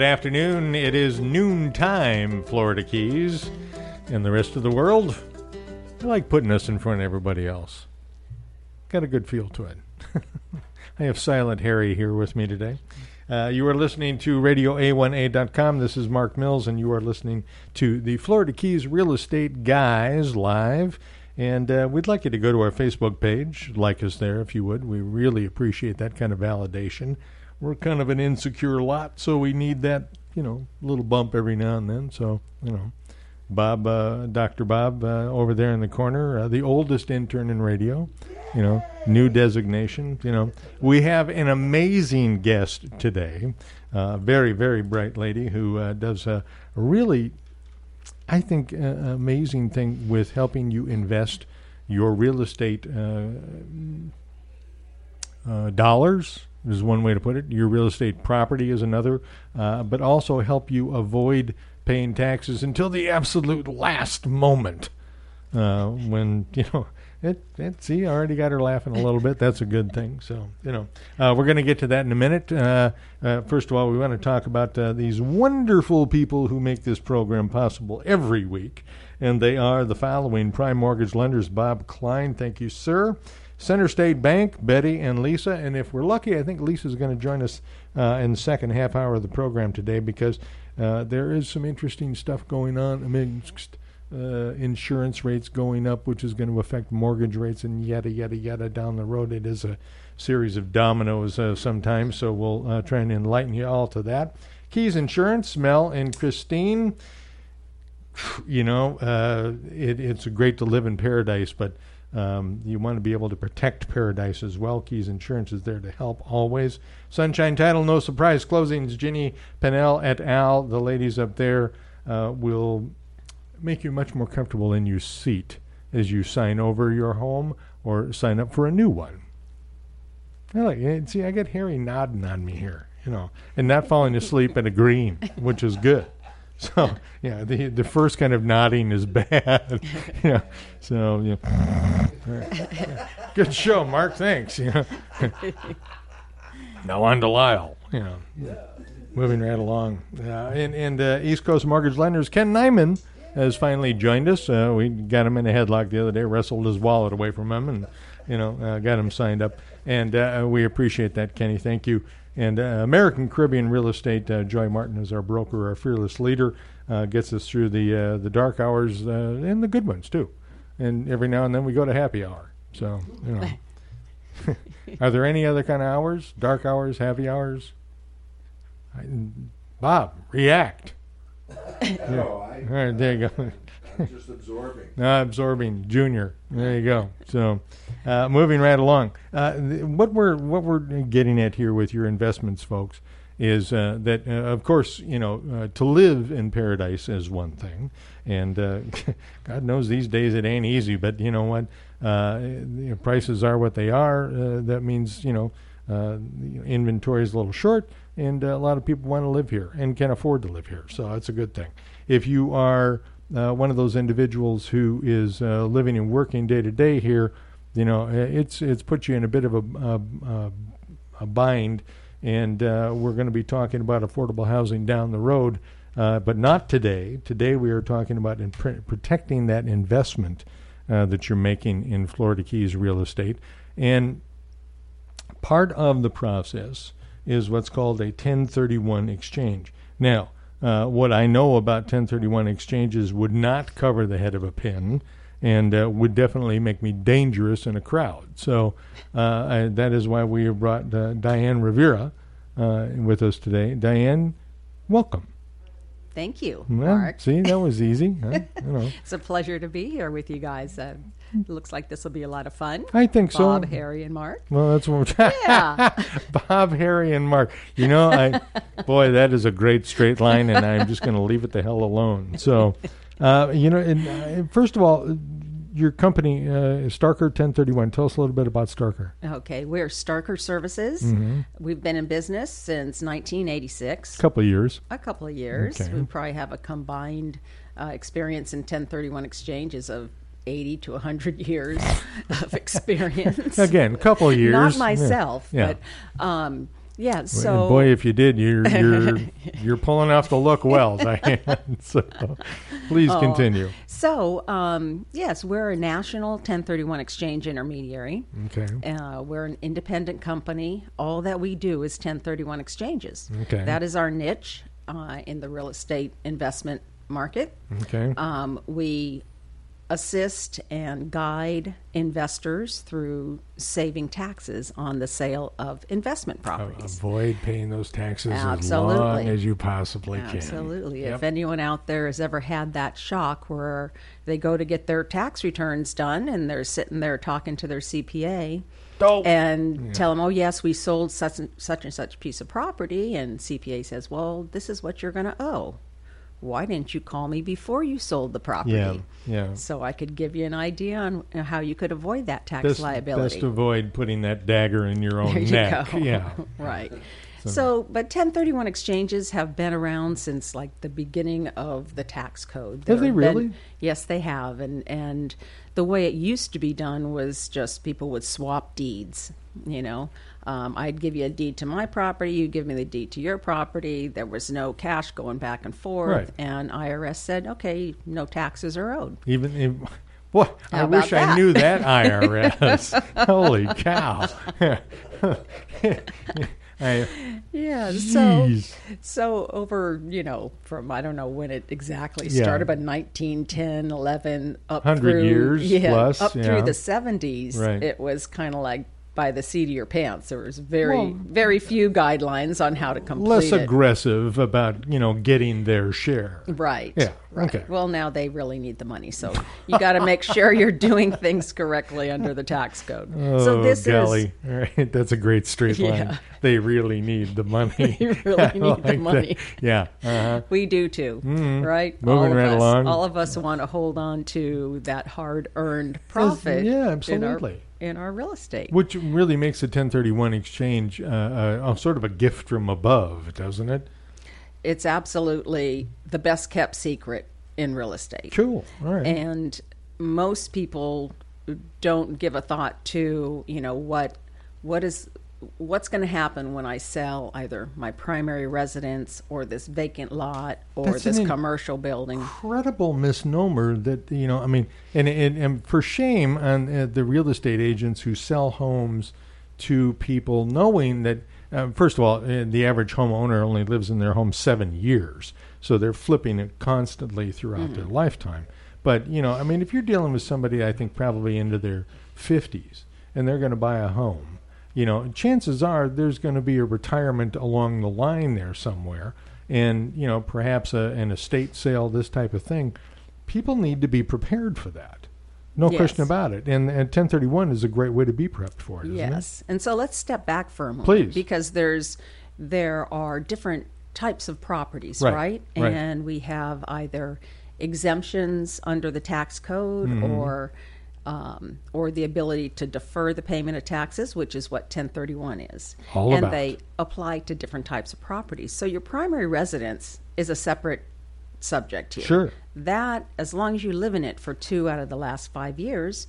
Good afternoon. It is noontime, Florida Keys. And the rest of the world, I like putting us in front of everybody else. Got a good feel to it. I have Silent Harry here with me today. Uh, you are listening to RadioA1A.com. This is Mark Mills, and you are listening to the Florida Keys Real Estate Guys live. And uh, we'd like you to go to our Facebook page, like us there if you would. We really appreciate that kind of validation. We're kind of an insecure lot, so we need that, you know, little bump every now and then. So, you know, Bob, uh, Dr. Bob, uh, over there in the corner, uh, the oldest intern in radio. You know, new designation. You know, we have an amazing guest today, uh, very, very bright lady who uh, does a really, I think, uh, amazing thing with helping you invest your real estate dollars is one way to put it. Your real estate property is another, uh, but also help you avoid paying taxes until the absolute last moment uh, when you know it, it. See, I already got her laughing a little bit. That's a good thing. So you know, uh, we're going to get to that in a minute. Uh, uh, first of all, we want to talk about uh, these wonderful people who make this program possible every week, and they are the following: Prime Mortgage Lenders, Bob Klein. Thank you, sir. Center State Bank, Betty and Lisa. And if we're lucky, I think Lisa's going to join us uh, in the second half hour of the program today because uh, there is some interesting stuff going on amidst uh, insurance rates going up, which is going to affect mortgage rates and yada, yada, yada down the road. It is a series of dominoes uh, sometimes, so we'll uh, try and enlighten you all to that. Keys Insurance, Mel and Christine. You know, uh, it, it's great to live in paradise, but um, you want to be able to protect paradise as well. Keys Insurance is there to help always. Sunshine Title, no surprise closings. Ginny Pennell et al., the ladies up there, uh, will make you much more comfortable in your seat as you sign over your home or sign up for a new one. I like. See, I get Harry nodding on me here, you know, and not falling asleep at a green, which is good. So yeah, the the first kind of nodding is bad. yeah. So yeah. Good show, Mark. Thanks. You know. now on to Lyle. You know. Moving right along. Uh, and and uh, East Coast Mortgage Lenders Ken Nyman has finally joined us. Uh, we got him in a headlock the other day, wrestled his wallet away from him, and you know uh, got him signed up. And uh, we appreciate that, Kenny. Thank you. And uh, American Caribbean Real Estate, uh, Joy Martin is our broker, our fearless leader, uh, gets us through the uh, the dark hours uh, and the good ones too. And every now and then we go to happy hour. So you know, are there any other kind of hours? Dark hours, happy hours? I, Bob, react. No, I, All right, there you go. Just absorbing. Uh, absorbing junior. There you go. So, uh, moving right along. Uh, th- what we're what we're getting at here with your investments, folks, is uh, that uh, of course you know uh, to live in paradise is one thing, and God knows these days it ain't easy. But you know what? You know, prices are what they are. That means you know. Uh, inventory is a little short, and uh, a lot of people want to live here and can afford to live here. So it's a good thing. If you are uh, one of those individuals who is uh, living and working day to day here, you know, uh, it's it's put you in a bit of a, a, a, bind, and uh, we're going to be talking about affordable housing down the road, uh, but not today. Today we are talking about pr- protecting that investment uh, that you're making in Florida Keys real estate, and part of the process is what's called a 1031 exchange. Now, uh, what I know about 1031 exchanges would not cover the head of a pin and uh, would definitely make me dangerous in a crowd. So uh, I, that is why we have brought uh, Diane Rivera uh, with us today. Diane, welcome. Thank you, Well, Mark. see, that was easy. huh? you know, It's a pleasure to be here with you guys. It looks like this will be a lot of fun. I think so. Bob, Harry, and Mark. Well, that's what we're talking. Yeah. Bob, Harry, and Mark. You know, I boy, that is a great straight line, and I'm just going to leave it the hell alone. So, uh, you know, and, uh, first of all, your company, uh, Starker 1031. Tell us a little bit about Starker. Okay, we're Starker Services. Mm-hmm. We've been in business since 1986, A couple of years. a couple of years. Okay. We probably have a combined uh, experience in 1031 exchanges of 80 to 100 years of experience. Again, a couple of years. Not myself, Yeah. but um, Yeah. And So boy, if you did, you're you're you're pulling off the look well, Diane. so please Oh. continue. So, um, yes, we're a national 1031 exchange intermediary. Okay. Uh, we're an independent company. All that we do is 1031 exchanges. Okay. That is our niche uh, in the real estate investment market. Okay. Um, we assist and guide investors through saving taxes on the sale of investment properties. Avoid paying those taxes as long as you possibly can. Absolutely. Yep. If anyone out there has ever had that shock where they go to get their tax returns done and they're sitting there talking to their CPA Oh. and tell them, oh, yes, we sold such and, such and such piece of property, and CPA says, well, this is what you're going to owe. Why didn't you call me before you sold the property? Yeah. Yeah. So I could give you an idea on how you could avoid that tax Best, liability. best avoid putting that dagger in your own There you neck. go. Yeah. right. So, but 1031 exchanges have been around since like the beginning of the tax code. Have they have been- really? yes, they have. And and the way it used to be done was just people would swap deeds. You know, um, I'd give you a deed to my property, you give me the deed to your property. There was no cash going back and forth, Right. and IRS said, okay, no taxes are owed. Even if, what? I wish about I knew that IRS. Holy cow. I, Yeah. So. So over, you know, from I don't know when it exactly Yeah. started, but 1910, 11, up 100 through years yeah, plus, up yeah. through the 70s, Right. it was kind of like by the seat of your pants. There was very, Well- very few guidelines on how to complete less it. aggressive about, you know, getting their share. Right. Yeah, Right. okay. Well, now they really need the money, so you got to make sure you're doing things correctly under the tax code. Oh, so this golly. is right. That's a great straight line. Yeah. They really need the money. They really I need the like that. money. Yeah. Uh-huh. We do too, right? Mm-hmm. Moving all of right us, along. All of us want to hold on to that hard-earned profit. yeah, absolutely. In our real estate. Which really makes a 1031 exchange uh, uh, a sort of a gift from above, doesn't it? It's absolutely the best kept secret in real estate. Cool. All right. And most people don't give a thought to, you know, what what is what's going to happen when I sell either my primary residence or this vacant lot or That's this commercial building. incredible misnomer that you know i mean and and, and for shame on uh, the real estate agents who sell homes to people knowing that uh, first of all uh, the average homeowner only lives in their home seven years so they're flipping it constantly throughout their lifetime but you know i mean if you're dealing with somebody i think probably into their 50s and they're going to buy a home you know chances are there's going to be a retirement along the line there somewhere and you know perhaps a, an estate sale this type of thing people need to be prepared for that no Yes. question about it and, and 1031 is a great way to be prepped for it isn't it? Yes. And so let's step back for a moment. Please. Because there's there are different types of properties, Right, right? right. And we have either exemptions under the tax code Mm-hmm. or um, or the ability to defer the payment of taxes, which is what 1031 is. All and about. they apply to different types of properties. So your primary residence is a separate subject here. Sure. That, as long as you live in it for two out of the last five years,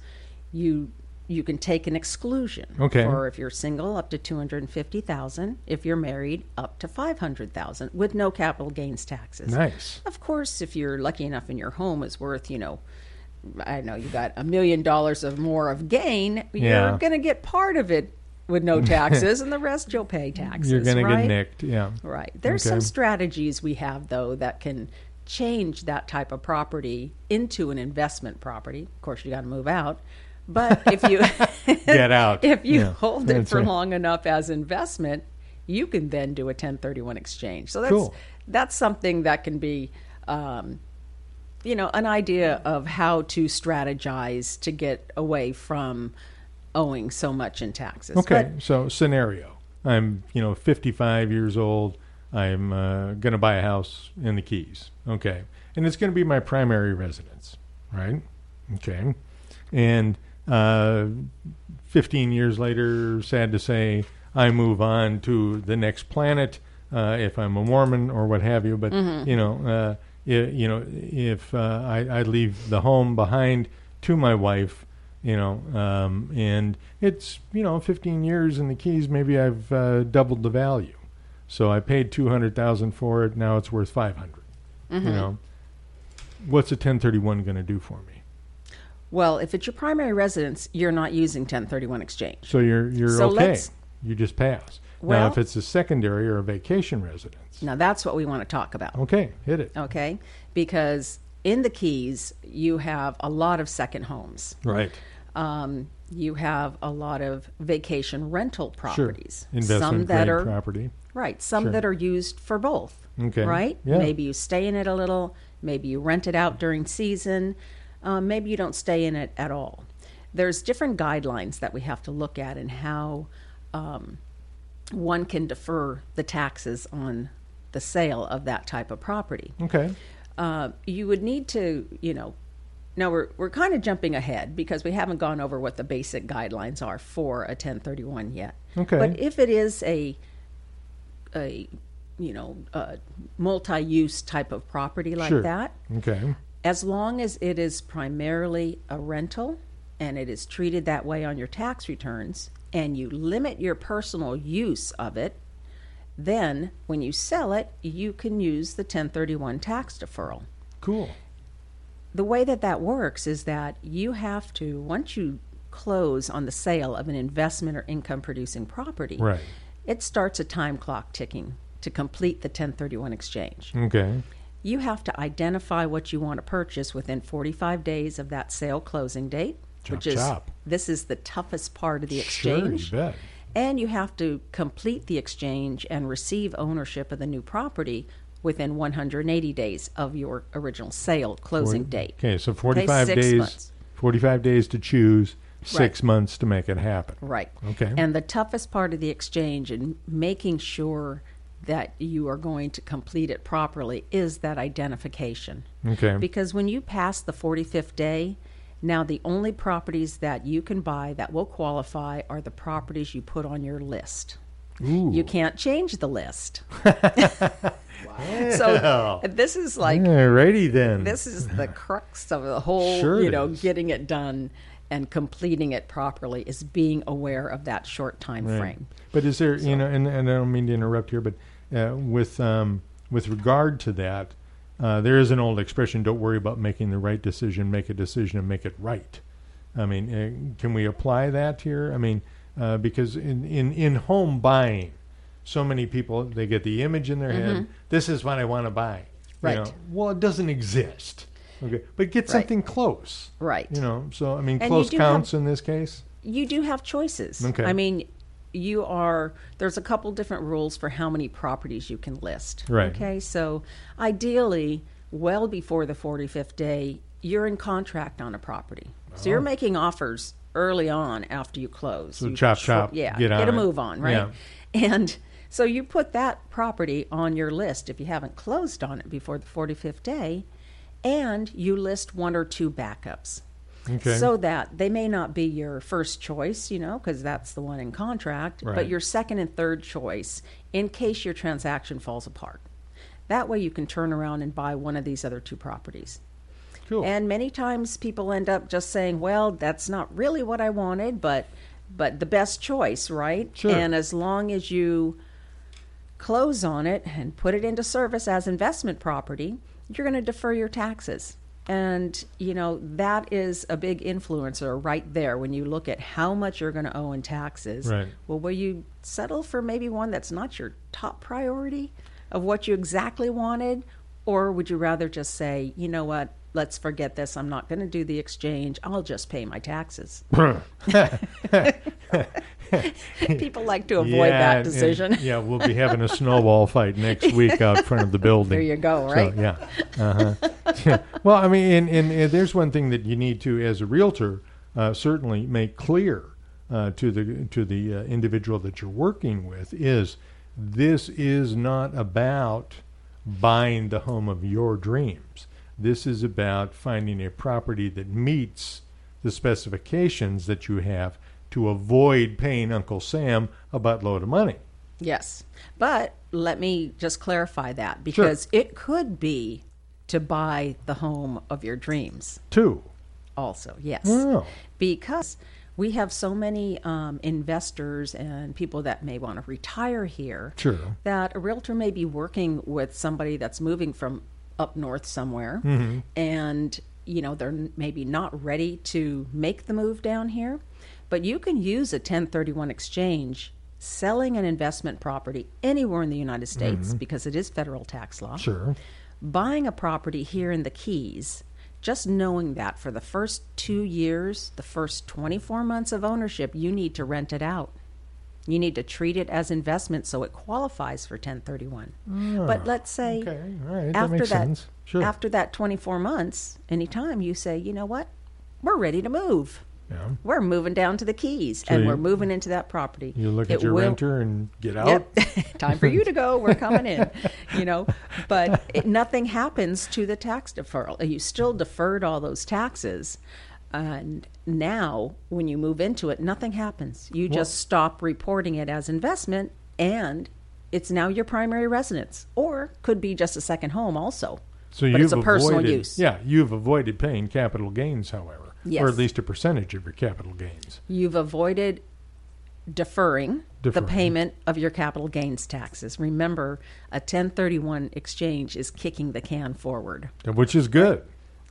you you can take an exclusion. Okay. For if you're single, up to two hundred and fifty thousand. If you're married, up to five hundred thousand, with no capital gains taxes. Nice. Of course, if you're lucky enough and your home is worth, you know, I know you got a million dollars of more of gain, Yeah. you're going to get part of it with no taxes, and the rest you'll pay taxes. you're going to right? get nicked yeah Right. There's Okay. some strategies we have though that can change that type of property into an investment property. Of course, you got to move out. But if you Get out. if you Yeah, hold it that's for right. long enough as investment, you can then do a 1031 exchange. So that's Cool. that's something that can be um, you know, an idea of how to strategize to get away from owing so much in taxes. Okay, But so scenario: I'm, you know, 55 years old. I'm uh, going to buy a house in the Keys. Okay, and it's going to be my primary residence, right? Okay, and uh, 15 years later, sad to say, I move on to the next planet. Uh, if I'm a Mormon or what have you, but you know, uh, you know, if uh, I, I leave the home behind to my wife, You know, um, and it's you know 15 years in the Keys. Maybe I've uh, doubled the value. So I paid 200,000 for it. Now it's worth 500. You know, what's a 1031 going to do for me? Well, if it's your primary residence, you're not using 1031 exchange. So you're you're So okay. let's- You just pass. Now, Well- if it's a secondary or a vacation residence, Now that's what we want to talk about. okay, hit it. Okay? Because in the Keys, you have a lot of second homes. Right. Um, you have a lot of vacation rental properties. Sure. Investment some that are property. right, some Sure. that are used for both. Okay. Right? Yeah. Maybe you stay in it a little, maybe you rent it out during season, um, maybe you don't stay in it at all. There's different guidelines that we have to look at and how um, one can defer the taxes on the sale of that type of property Okay. uh, you would need to, you know, now we're we're kind of jumping ahead because we haven't gone over what the basic guidelines are for a 1031 yet. Okay. But if it is a a you know a multi-use type of property like Sure. that, Okay. as long as it is primarily a rental and it is treated that way on your tax returns and you limit your personal use of it, then when you sell it, you can use the 1031 tax deferral. Cool. The way that that works is that you have to, once you close on the sale of an investment or income producing property, Right. it starts a time clock ticking to complete the 1031 exchange. Okay. You have to identify what you want to purchase within 45 days of that sale closing date, Chop, which is chop. this is the toughest part of the Sure, you exchange. bet. And you have to complete the exchange and receive ownership of the new property within 180 days of your original sale closing date. Okay, so 45 six days. months. 45 days to choose, six months to make it happen. Right. Okay. And the toughest part of the exchange and making sure that you are going to complete it properly is that identification. Okay. Because when you pass the 45th day, now the only properties that you can buy that will qualify are the properties you put on your list. Ooh. You can't change the list. So this is like Alrighty then. this is the crux of the whole Sure you know is. getting it done and completing it properly is being aware of that short time Right. frame. But is there, you know, and, and I don't mean to interrupt here, but uh, with um, with regard to that, uh, there is an old expression: "Don't worry about making the right decision; make a decision and make it right." I mean, uh, can we apply that here? I mean, uh, because in, in in home buying, so many people they get the image in their head. This is what I want to buy. You Right. know, well, it doesn't exist. Okay, but get Right. something close. Right. You know, so I mean, And close do have- counts in this case. You do have choices. Okay. I mean, you are there's a couple different rules for how many properties you can list. Right. Okay, so ideally, well before the 45th day, you're in contract on a property. So you're oh. making offers early on after you close. Oh. So You chop, tr- chop, Yeah, get on a it. move on, right? Yeah. And so you put that property on your list if you haven't closed on it before the 45th day, and you list one or two backups. Okay. So that they may not be your first choice, you know, because that's the one in contract, Right. but your second and third choice in case your transaction falls apart. That way you can turn around and buy one of these other two properties. Cool. And many times people end up just saying, "Well, that's not really what I wanted, but but the best choice, right?" Sure. And as long as you close on it and put it into service as investment property, you're going to defer your taxes. And, you know, that is a big influencer right there when you look at how much you're going to owe in taxes. Right. Well, will you settle for maybe one that's not your top priority of what you exactly wanted? Or would you rather just say, you know what, let's forget this. I'm not going to do the exchange. I'll just pay my taxes. People like to avoid that and- decision. yeah, we'll be having a snowball fight next week out front of the building. There you go, So, right? yeah. Uh-huh. yeah. Well, I mean, and, and, and there's one thing that you need to, as a realtor, uh, certainly make clear uh, to the to the uh, individual that you're working with is this is not about buying the home of your dreams. This is about finding a property that meets the specifications that you have to avoid paying Uncle Sam a buttload of money. Yes. But let me just clarify that because it could be to buy the home of your dreams. Too. also, yes. Oh. Because we have so many um, investors and people that may want to retire here Sure. that a realtor may be working with somebody that's moving from up north somewhere Mm-hmm. and you know they're maybe not ready to make the move down here but you can use a 1031 exchange selling an investment property anywhere in the united states because it is federal tax law Mm-hmm. Sure. buying a property here in the Keys, just knowing that for the first two years, the first 24 months of ownership, you need to rent it out. You need to treat it as investment so it qualifies for 1031. but let's say Ah, Okay. All right. That after that. Sure. after that 24 months, anytime you say, you know what, we're ready to move. Yeah. We're moving down to the Keys So and you- we're moving into that property. You look at It your will- renter and get out. Yep. Time for you to go. We're coming in. You know, but it, nothing happens to the tax deferral. You still deferred all those taxes. And now, when you move into it, nothing happens. You just stop reporting it as investment, and it's now your primary residence, or could be just a second home also. So but you've it's a personal avoided, use. Yeah, you've avoided paying capital gains, however, Yes. or at least a percentage of your capital gains. You've avoided deferring, Deferring. the payment of your capital gains taxes. Remember, a 1031 exchange is kicking the can forward. Which is good.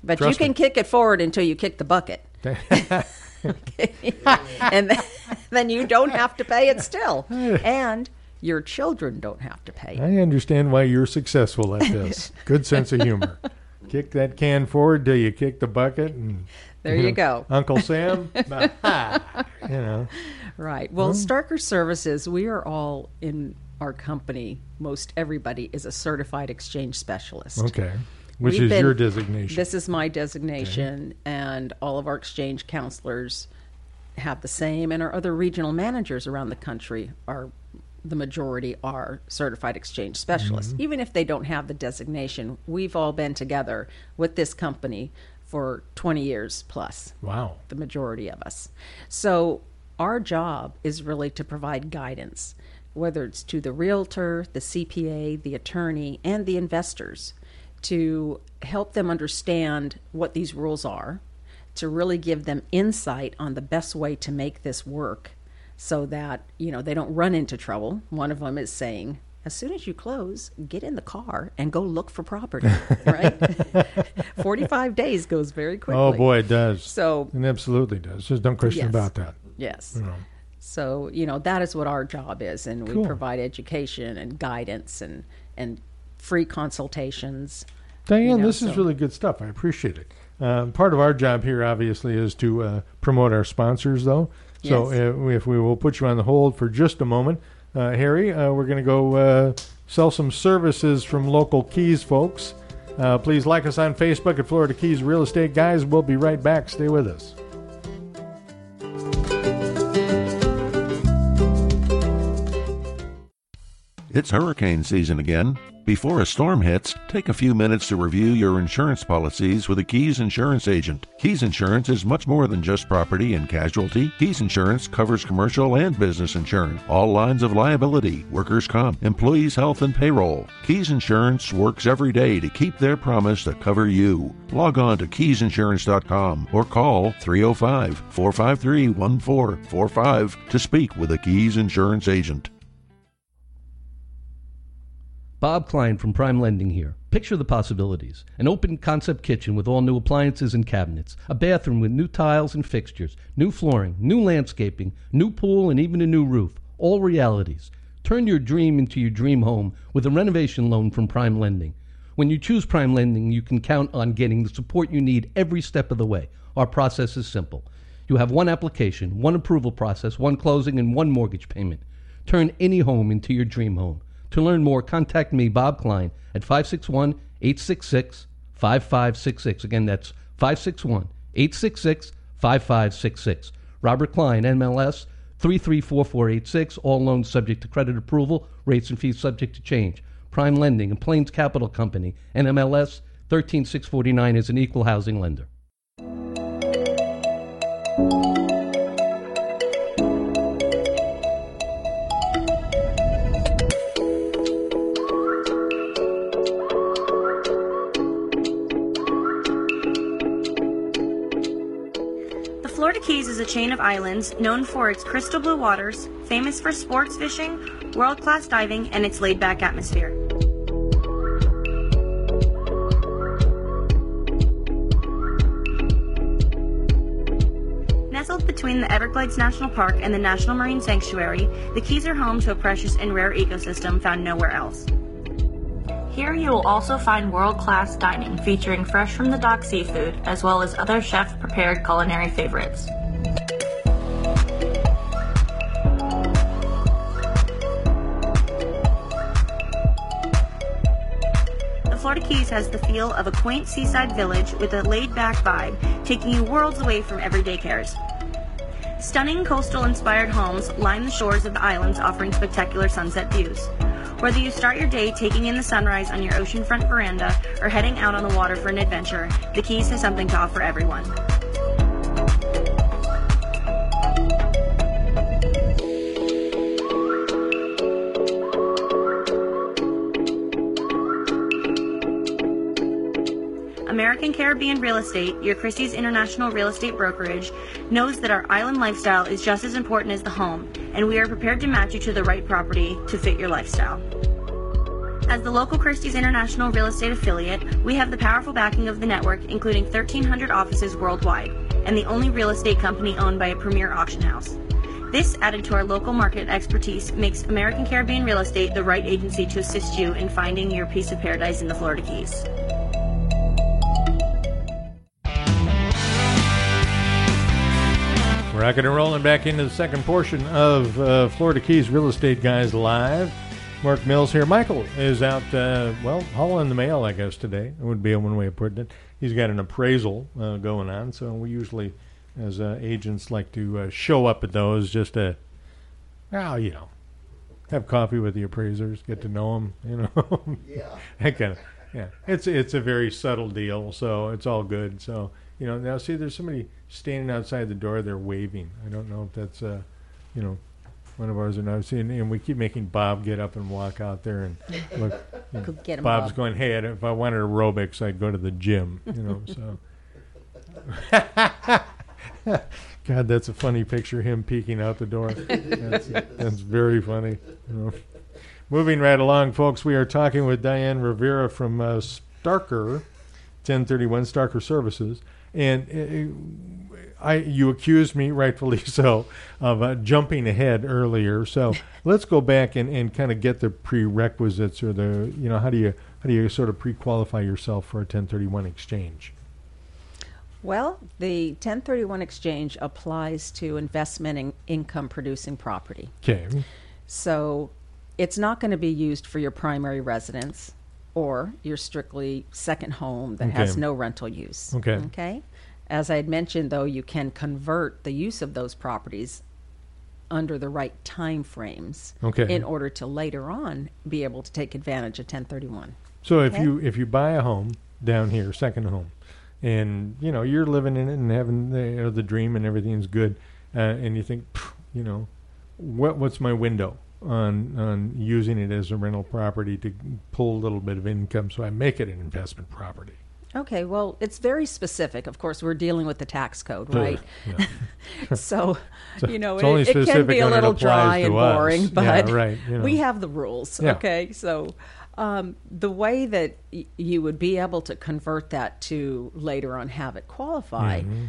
But Trust you can me. kick it forward until you kick the bucket. and then, then you don't have to pay it still. And your children don't have to pay it. I understand why you're successful at this. Good sense of humor. Kick that can forward till you kick the bucket, and There you go. Uncle Sam. you know, Right. Well, Starker Services, we are all in our company. Most everybody is a certified exchange specialist. okay. Which We've is been- your designation? This is my designation, and all of our exchange counselors have the same, and our other regional managers around the country are the majority are certified exchange specialists. Mm-hmm. Even if they don't have the designation, we've all been together with this company for 20 years plus wow. the majority of us. So our job is really to provide guidance, whether it's to the realtor, the CPA, the attorney, and the investors, to help them understand what these rules are, to really give them insight on the best way to make this work so that, you know, they don't run into trouble. One of them is saying, as soon as you close, get in the car and go look for property, right? 45 days goes very quickly. Oh boy, it does. So it absolutely does. Just don't question Yes. about that. Yes. You know. So, you know, that is what our job is. And we provide education and guidance and, and free consultations. Diane, know, this is really good stuff. I appreciate it. Um, part of our job here, obviously, is to uh, promote our sponsors, though. So Yes. uh, if we will put you on the hold for just a moment, uh, Harry, uh, we're going to go uh, sell some services from local Keys folks. Uh, please like us on Facebook at Florida Keys Real Estate Guys. We'll be right back. Stay with us. It's hurricane season again. Before a storm hits, take a few minutes to review your insurance policies with a Keys Insurance agent. Keys Insurance is much more than just property and casualty. Keys Insurance covers commercial and business insurance, all lines of liability, workers' comp, employees' health, and payroll. Keys Insurance works every day to keep their promise to cover you. Log on to keysinsurance.com or call 305 453 1445 to speak with a Keys Insurance agent. Bob Klein from Prime Lending here. Picture the possibilities. An open concept kitchen with all new appliances and cabinets, a bathroom with new tiles and fixtures, new flooring, new landscaping, new pool, and even a new roof. All realities. Turn your dream into your dream home with a renovation loan from Prime Lending. When you choose Prime Lending, you can count on getting the support you need every step of the way. Our process is simple. You have one application, one approval process, one closing, and one mortgage payment. Turn any home into your dream home. To learn more, contact me, Bob Klein, at 561 866 5566. Again, that's 561 866 5566. Robert Klein, MLS 334486. All loans subject to credit approval. Rates and fees subject to change. Prime Lending and Plains Capital Company, NMLS 13649 is an equal housing lender. Keys is a chain of islands known for its crystal blue waters, famous for sports fishing, world class diving, and its laid back atmosphere. Nestled between the Everglades National Park and the National Marine Sanctuary, the Keys are home to a precious and rare ecosystem found nowhere else. Here you will also find world class dining featuring fresh from the dock seafood as well as other chef prepared culinary favorites. Keys has the feel of a quaint seaside village with a laid back vibe, taking you worlds away from everyday cares. Stunning coastal inspired homes line the shores of the islands, offering spectacular sunset views. Whether you start your day taking in the sunrise on your oceanfront veranda or heading out on the water for an adventure, the Keys has something to offer everyone. Caribbean Real Estate, your Christie's International Real Estate Brokerage, knows that our island lifestyle is just as important as the home, and we are prepared to match you to the right property to fit your lifestyle. As the local Christie's International Real Estate affiliate, we have the powerful backing of the network, including 1,300 offices worldwide, and the only real estate company owned by a premier auction house. This, added to our local market expertise, makes American Caribbean Real Estate the right agency to assist you in finding your piece of paradise in the Florida Keys. Rocking and rolling back into the second portion of uh, Florida Keys Real Estate Guys Live. Mark Mills here. Michael is out, uh, well, hauling the mail, I guess, today. It would be one way of putting it. He's got an appraisal uh, going on, so we usually, as uh, agents, like to uh, show up at those just to, well, you know, have coffee with the appraisers, get to know them, you know. Yeah. that kind of, yeah. It's it's a very subtle deal, so it's all good. So you know, now see, there's somebody standing outside the door. They're waving. I don't know if that's, uh, you know, one of ours or not. See, and, and we keep making Bob get up and walk out there and look. you know, Go get him, Bob's Bob. going, hey, I'd- if I wanted aerobics, I'd go to the gym. You know, so. God, that's a funny picture. Him peeking out the door. That's, that's very funny. you know. Moving right along, folks, we are talking with Diane Rivera from uh, Starker, 1031 Starker Services, and I you accused me, rightfully so, of uh, jumping ahead earlier. So let's go back and, and kind of get the prerequisites or the you know how do you how do you sort of pre-qualify yourself for a 1031 exchange? Well, the 1031 exchange applies to investment in income producing property. Okay, So it's not going to be used for your primary residence or your strictly second home that has no rental use. Okay. Okay. As I had mentioned, though, you can convert the use of those properties under the right time frames Okay. in order to later on be able to take advantage of 1031. So if you if you buy a home down here, second home, and you know you're living in it and having the, you know, the dream and everything's good, uh, and you think, you know, what what's my window on on using it as a rental property to pull a little bit of income so I make it an investment property? Okay, well, it's very specific. Of course, we're dealing with the tax code, right? yeah. so, So you know, it, it can be a little dry and us. boring, Yeah, but right, you know. we have the rules. Yeah. Okay, so um, the way that y- you would be able to convert that to later on have it qualify. Mm-hmm.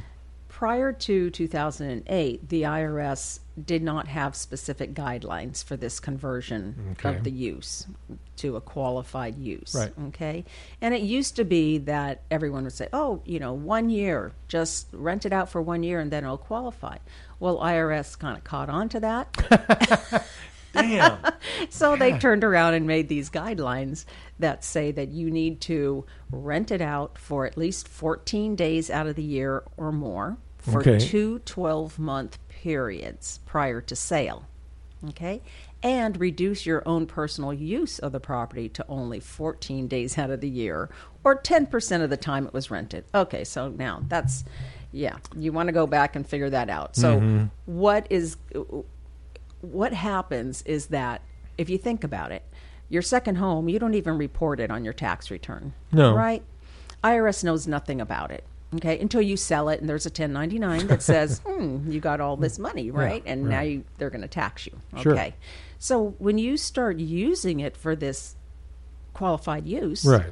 Prior to 2008, the IRS did not have specific guidelines for this conversion Okay. of the use to a qualified use. Right. Okay. And it used to be that everyone would say, oh, you know, one year, just rent it out for one year and then it'll qualify. Well, IRS kind of caught on to that. Damn. so they turned around and made these guidelines that say that you need to rent it out for at least 14 days out of the year or more for Okay. two 12 month periods prior to sale. Okay? And reduce your own personal use of the property to only 14 days out of the year or 10% of the time it was rented. Okay, so now that's, yeah, you want to go back and figure that out. So, mm-hmm. what is what happens is that if you think about it, your second home, you don't even report it on your tax return. No. Right? IRS knows nothing about it. Okay, until you sell it, and there's a 1099 that says, "Hmm, you got all this money, right?" and now you, they're going to tax you. Sure. Okay, so when you start using it for this qualified use, Right.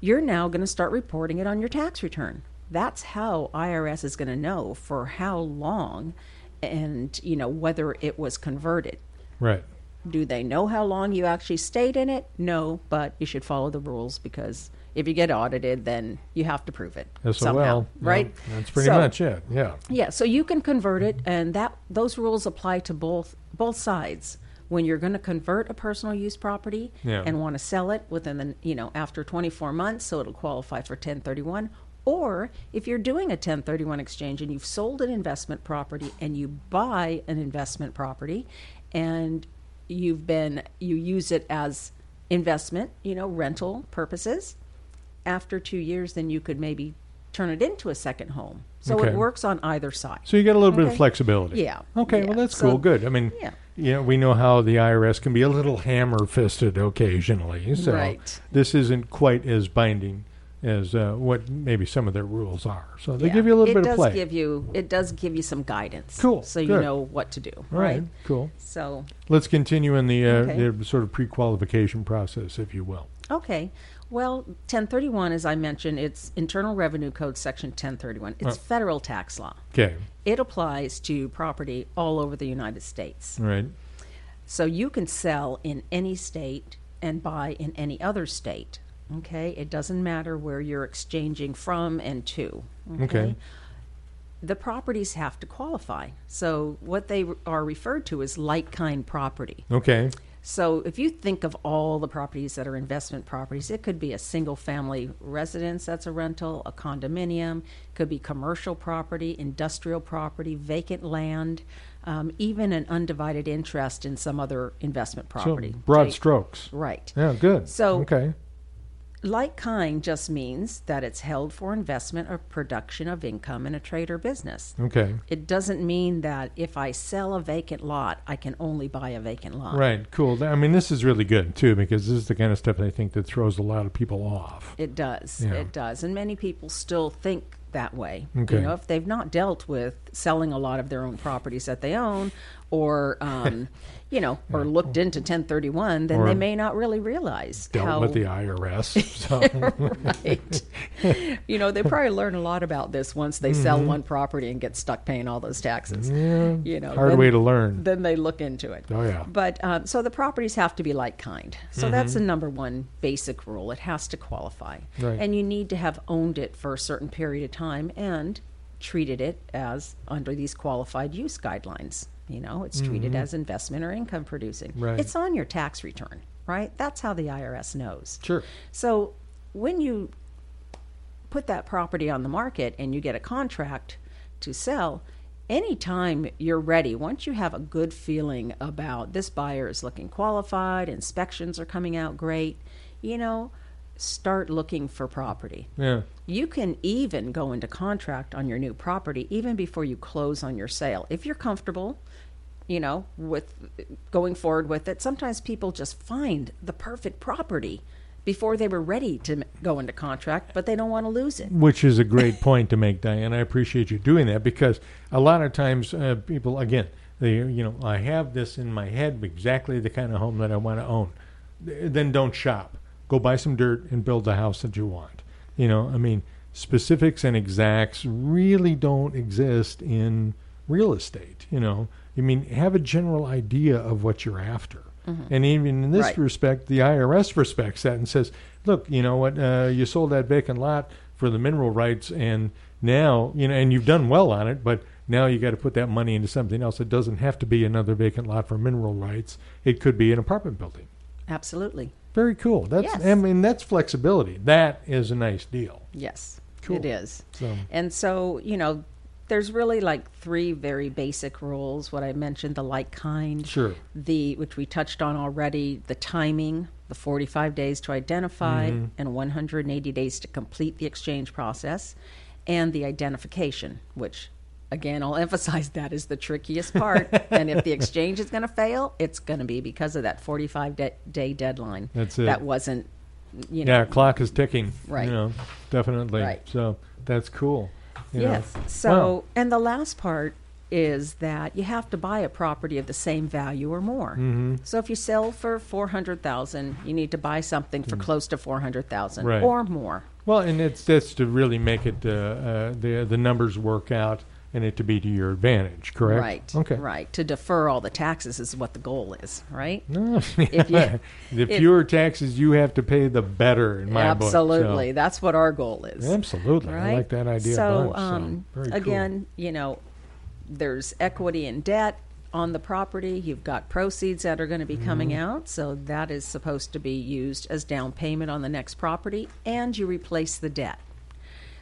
you're now going to start reporting it on your tax return. That's how IRS is going to know for how long, and you know whether it was converted. Right. Do they know how long you actually stayed in it? No, but you should follow the rules because if you get audited, then you have to prove it SOL. somehow, yeah, right? That's pretty So- much it. Yeah. Yeah, so you can convert it, and that those rules apply to both both sides. When you're going to convert a personal use property Yeah. and want to sell it within the you know after 24 months, so it'll qualify for 1031. Or if you're doing a 1031 exchange and you've sold an investment property and you buy an investment property, and you've been you use it as investment, you know, rental purposes, after two years, then you could maybe turn it into a second home. So Okay. it works on either side. So you get a little bit of flexibility. Yeah. Okay. Yeah. Well, that's So- cool. Good. I mean, Yeah. you know, we know how the IRS can be a little hammer-fisted occasionally. So Right. this isn't quite as binding as uh, what maybe some of their rules are. So they Yeah. give you a little it bit does of play. Give you, it does give you some guidance. Cool. So you know what to do. All right. right? Cool. So, Let's continue in the, uh, Okay. the sort of pre-qualification process, if you will. okay. Well, 1031, as I mentioned, it's Internal Revenue Code Section 1031. It's Uh. federal tax law. Okay. It applies to property all over the United States. Right. So you can sell in any state and buy in any other state. Okay? It doesn't matter where you're exchanging from and to. Okay. The properties have to qualify. So what they are referred to as like kind property. Okay. So if you think of all the properties that are investment properties, it could be a single family residence that's a rental, a condominium, could be commercial property, industrial property, vacant land, um, even an undivided interest in some other investment property. So broad Take- strokes. Right. Yeah. Good. So- okay. Like kind just means that it's held for investment or production of income in a trade or business. Okay. It doesn't mean that if I sell a vacant lot, I can only buy a vacant lot. Right. Cool. I mean, this is really good too because this is the kind of stuff I think that throws a lot of people off. It does. Yeah. It does. And many people still think that way. Okay. You know, if they've not dealt with selling a lot of their own properties that they own or, um, you know, or looked into 1031, then Or they may not really realize Dealt how. with the IRS. So. right. you know, they probably learn a lot about this once they sell one property and get stuck paying all those taxes. Mm-hmm. yeah. You know, hard then- way to learn. Then they look into it. Oh, yeah. But um, so the properties have to be like kind. So Mm-hmm. that's the number one basic rule. It has to qualify. Right. And you need to have owned it for a certain period of time and treated it as under these qualified use guidelines. You know, it's treated as investment or income producing. Mm-hmm. Right. It's on your tax return, right? That's how the IRS knows. Sure. So when you put that property on the market and you get a contract to sell, anytime you're ready, once you have a good feeling about this buyer is looking qualified, inspections are coming out great, you know, start looking for property. Yeah. You can even go into contract on your new property even before you close on your sale. If you're comfortable, you know, with going forward with it, sometimes people just find the perfect property before they were ready to go into contract, but they don't want to lose it. Which is a great point to make, Diane. I appreciate you doing that because a lot of times uh, people, again, they, you know, I have this in my head, exactly the kind of home that I want to own. Then don't shop. Go buy some dirt and build the house that you want. You know, I mean, specifics and exacts really don't exist in real estate. You know, I mean, have a general idea of what you're after. And even in this Right. respect, the IRS respects that and says, look, you know what, uh, you sold that vacant lot for the mineral rights, and now, you know, and you've done well on it, but now you got to put that money into something else. It doesn't have to be another vacant lot for mineral rights. It could be an apartment building. Absolutely. Very cool. That's, Yes. I mean, that's flexibility. That is a nice deal. Yes, Cool. it is. So, And so, you know, there's really like three very basic rules. What I mentioned, the like kind, Sure. the which we touched on already, the timing, the 45 days to identify, Mm-hmm. and 180 days to complete the exchange process, and the identification, which again, I'll emphasize that is the trickiest part. and if the exchange is going to fail, it's going to be because of that 45 de- day deadline. That's it. That wasn't you know. Yeah, clock is ticking. Right. You know, definitely. Right. So that's cool. you know. Yes. So, Wow. and the last part is that you have to buy a property of the same value or more. Mm-hmm. So if you sell for four hundred thousand, you need to buy something for close to four hundred thousand Mm. Right. or more. Well, and it's that's to really make it uh, uh, the the numbers work out and it to be to your advantage. Correct. Right. Okay. Right. To defer all the taxes is what the goal is. Right. No, If you- the if- fewer taxes you have to pay, the better in my book. so- Absolutely. That's what our goal is. Absolutely. I like that idea. So, bunch, um, so very cool. again, you know, there's equity and debt on the property. You've got proceeds that are going to be coming Mm-hmm. out, so that is supposed to be used as down payment on the next property, and you replace the debt.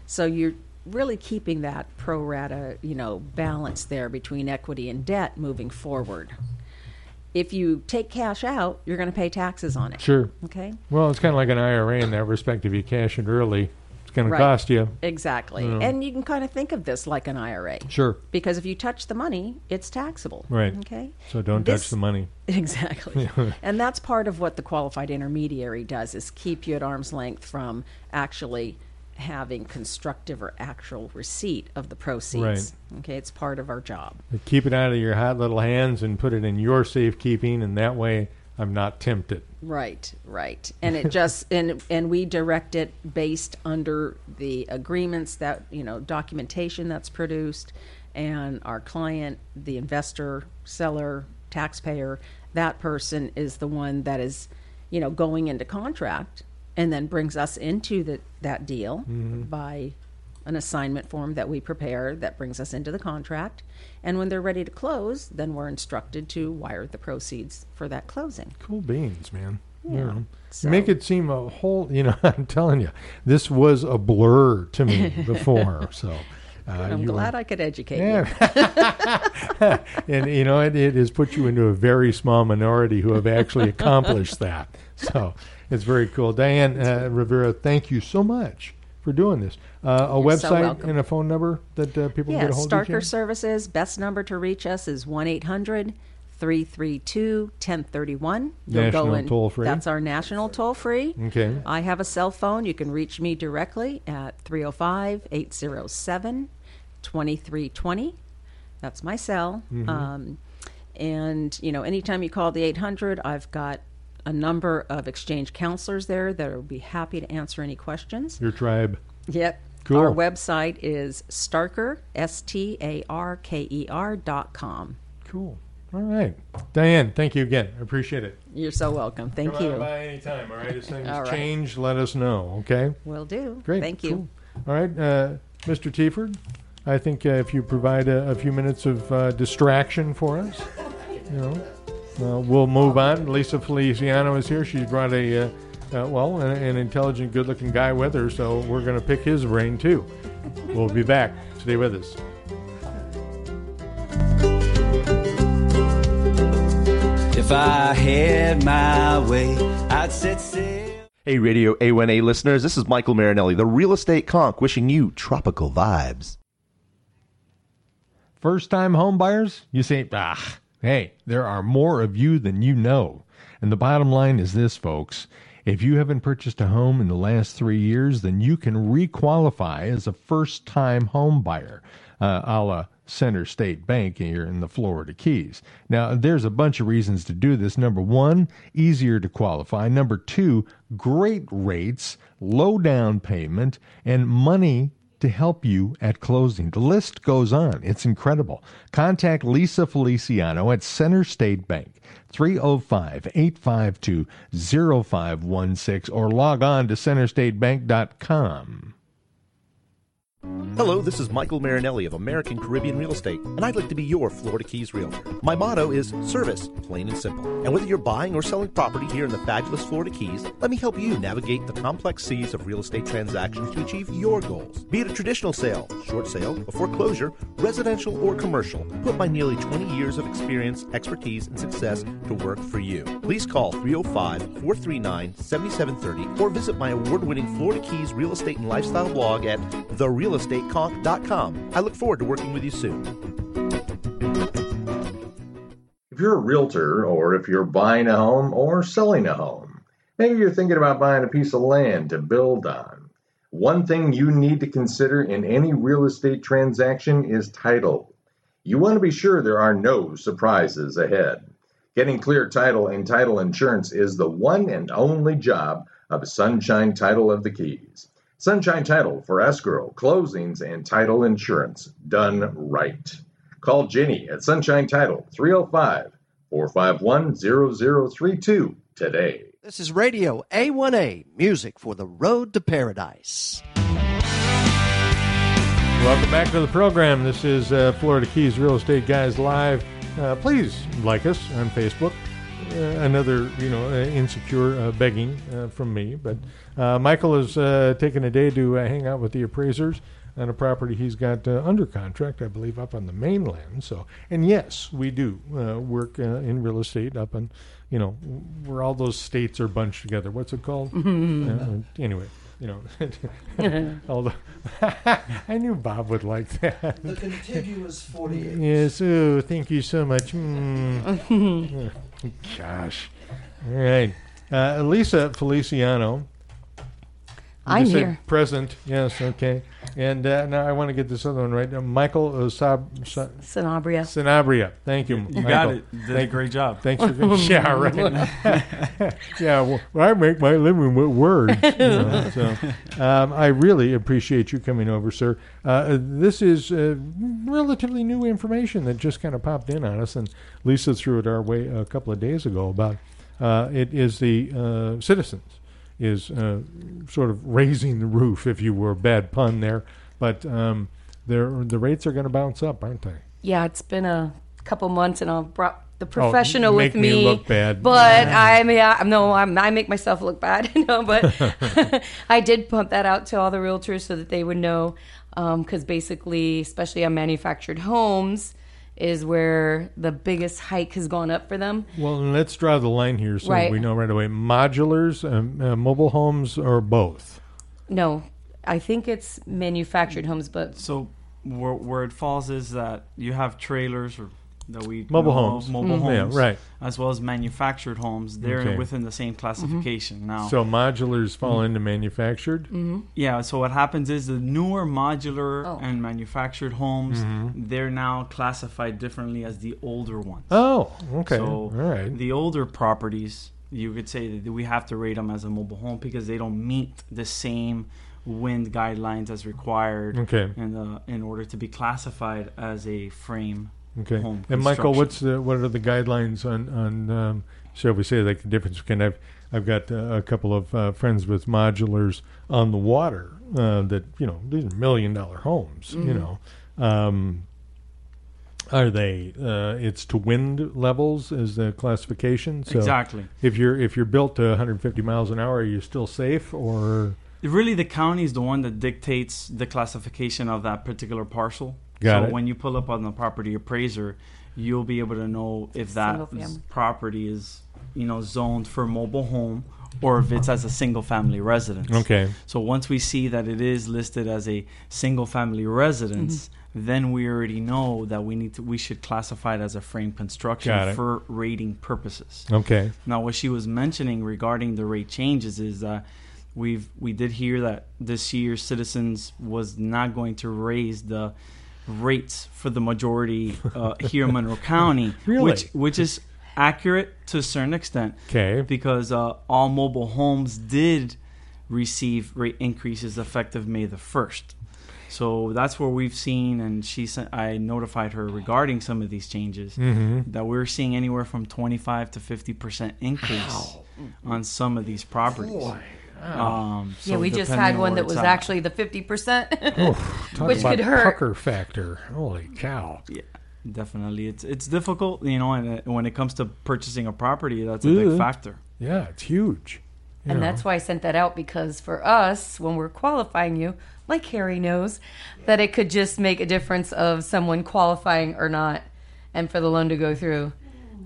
So you're really keeping that pro rata, you know, balance there between equity and debt moving forward. If you take cash out, you're going to pay taxes on it. Sure. Okay. Well, it's kind of like an IRA in that respect. If you cash it early, it's going to Right. cost you. Exactly. And you can kind of think of this like an IRA. Sure. Because if you touch the money, it's taxable. Right. Okay. So don't This- touch the money. Exactly. and that's part of what the qualified intermediary does is keep you at arm's length from actually having constructive or actual receipt of the proceeds. Right. Okay, it's part of our job. Keep it out of your hot little hands and put it in your safekeeping, and that way I'm not tempted. Right, right. And it just and and we direct it based under the agreements that, you know, documentation that's produced and our client, the investor, seller, taxpayer, that person is the one that is, you know, going into contract and then brings us into the, that deal mm-hmm. by an assignment form that we prepare that brings us into the contract. And when they're ready to close, then we're instructed to wire the proceeds for that closing. Cool beans, man. You Yeah. know, So- Make it seem a whole, you know, I'm telling you, this was a blur to me before. So uh, I'm glad were- I could educate you. And, you know, it, it has put you into a very small minority who have actually accomplished that. So it's very cool. Diane uh, Rivera, thank you so much for doing this. Uh, a You're website welcome. and a phone number that uh, people can Yeah, get a hold of you? Starker Services, best number to reach us is 1 800 332 1031. National toll free. That's our national toll free. Okay. I have a cell phone. You can reach me directly at 305 807 2320. That's my cell. Mm-hmm. Um, and, you know, anytime you call the 800, I've got a number of exchange counselors there that will be happy to answer any questions. Your tribe. Yep. Cool. Our website is Starker, S T A R K E R dot com. Cool. All right. Diane, thank you again. I appreciate it. You're so welcome. Thank Come you. on by anytime, all right? As things right. change, let us know, okay? Will do. Great. Thank you. Cool. All right, uh, Mr. Tieford, I think uh, if you provide a, a few minutes of uh, distraction for us, you know, uh, we'll move on. Lisa Feliciano is here. She's brought a, uh, uh, well, an, an intelligent, good looking guy with her, so we're going to pick his brain too. We'll be back. Stay with us. If I had my way, I'd set sail. Hey, Radio A1A listeners, this is Michael Marinelli, the real estate conch, wishing you tropical vibes. First time home buyers, you say, ah, hey, there are more of you than you know. And the bottom line is this, folks. If you haven't purchased a home in the last three years, then you can requalify as a first time home buyer, uh, a la Center State Bank here in the Florida Keys. Now, there's a bunch of reasons to do this. Number one, easier to qualify. Number two, great rates, low down payment, and money to help you at closing. The list goes on. It's incredible. Contact Lisa Feliciano at Center State Bank, 305 852 0516, or log on to centerstatebank.com. Hello, this is Michael Marinelli of American Caribbean Real Estate, and I'd like to be your Florida Keys realtor. My motto is service, plain and simple. And whether you're buying or selling property here in the fabulous Florida Keys, let me help you navigate the complex seas of real estate transactions to achieve your goals. Be it a traditional sale, short sale, a foreclosure, residential, or commercial, put my nearly 20 years of experience, expertise, and success to work for you. Please call 305 439 7730 or visit my award winning Florida Keys real estate and lifestyle blog at therealestateconk.com. I look forward to working with you soon. If you're a realtor or if you're buying a home or selling a home, Maybe you're thinking about buying a piece of land to build on. One thing you need to consider in any real estate transaction is title. You want to be sure there are no surprises ahead. Getting clear title and title insurance is the one and only job of Sunshine Title of the Keys. Sunshine Title for escrow, closings, and title insurance done right. Call Jenny at Sunshine Title 305 451 0032 today. This is Radio A1A, music for the road to paradise. Welcome back to the program. This is uh, Florida Keys Real Estate Guys Live. Uh, please like us on Facebook. Uh, another, you know, uh, insecure uh, begging from me. But Michael has taken a day to hang out with the appraisers on a property he's got uh, under contract, I believe, up on the mainland. So, and yes, we do uh, work uh, in real estate up on, you know, where all those states are bunched together. What's it called? Uh, anyway, you know, all the I knew Bob would like that. The contiguous 48. Yes, oh, thank you so much. Mm. Gosh. All right. Uh, Lisa Feliciano. You I'm here. Present. Yes, okay. And uh, now I want to get this other one right. Uh, Michael uh, Sab- Sa- Sanabria. Sanabria. Thank you. You Michael. got it. Did a great job. Thanks for yeah, right. yeah, well, I make my living with words. you know, so, um, I really appreciate you coming over, sir. Uh, this is uh, relatively new information that just kind of popped in on us, and Lisa threw it our way a couple of days ago. About uh, it is the uh, citizens is uh, sort of raising the roof, if you were a bad pun there, but um, the rates are going to bounce up, aren't they? Yeah, it's been a couple months, and I've brought the professional with Oh, make me me. look bad. But I mean, I, no, I'm, I make myself look bad. no, but I did pump that out to all the realtors so that they would know, because basically, especially on manufactured homes, is where the biggest hike has gone up for them. Well, and let's draw the line here so Right. we know right away. Modulars, um, uh, mobile homes, or both? No, I think it's manufactured homes, but So where, where it falls is that you have trailers or that we Mobile know homes. mobile Mm. Yeah, homes, right. as well as manufactured homes. They're Okay. within the same classification now. So modulars fall into manufactured. Yeah, so what happens is the newer modular Oh. and manufactured homes, Mm-hmm. they're now classified differently as the older ones. Oh, okay. So All right. the older properties, you could say that we have to rate them as a mobile home because they don't meet the same wind guidelines as required Okay. in, the, in order to be classified as a frame Okay. home And Michael, what's the what are the guidelines on on um, shall we say like the difference? Can I've I've got uh, a couple of uh, friends with modulars on the water uh, that you know these are million dollar homes. You know, um, are they? Uh, it's to wind levels is the classification. So Exactly. If you're if you're built to 150 miles an hour, are you still safe or? Really, the county is the one that dictates the classification of that particular parcel. Got so it. when you pull up on the property appraiser, you'll be able to know if that property is, you know, zoned for mobile home or if it's as a single family residence. Okay. So once we see that it is listed as a single family residence, Mm-hmm. then we already know that we need to we should classify it as a frame construction for rating purposes. Okay. Now, what she was mentioning regarding the rate changes is that we've we did hear that this year Citizens was not going to raise the rates for the majority uh, here in Monroe County, Really? which which is accurate to a certain extent. Okay. because uh, all mobile homes did receive rate increases effective May the first. So that's where we've seen, and she sent, I notified her regarding some of these changes Mhm. that we're seeing anywhere from 25 to 50 percent increase on some of these properties. Um, yeah, we just had on one that was at. actually the 50%, Talk which could hurt. pucker factor. Holy cow. Yeah, definitely. It's it's difficult, you know, and uh, when it comes to purchasing a property, that's a big factor. Yeah, it's huge. You And know. that's why I sent that out because for us, when we're qualifying you, like Harry knows, that it could just make a difference of someone qualifying or not, and for the loan to go through.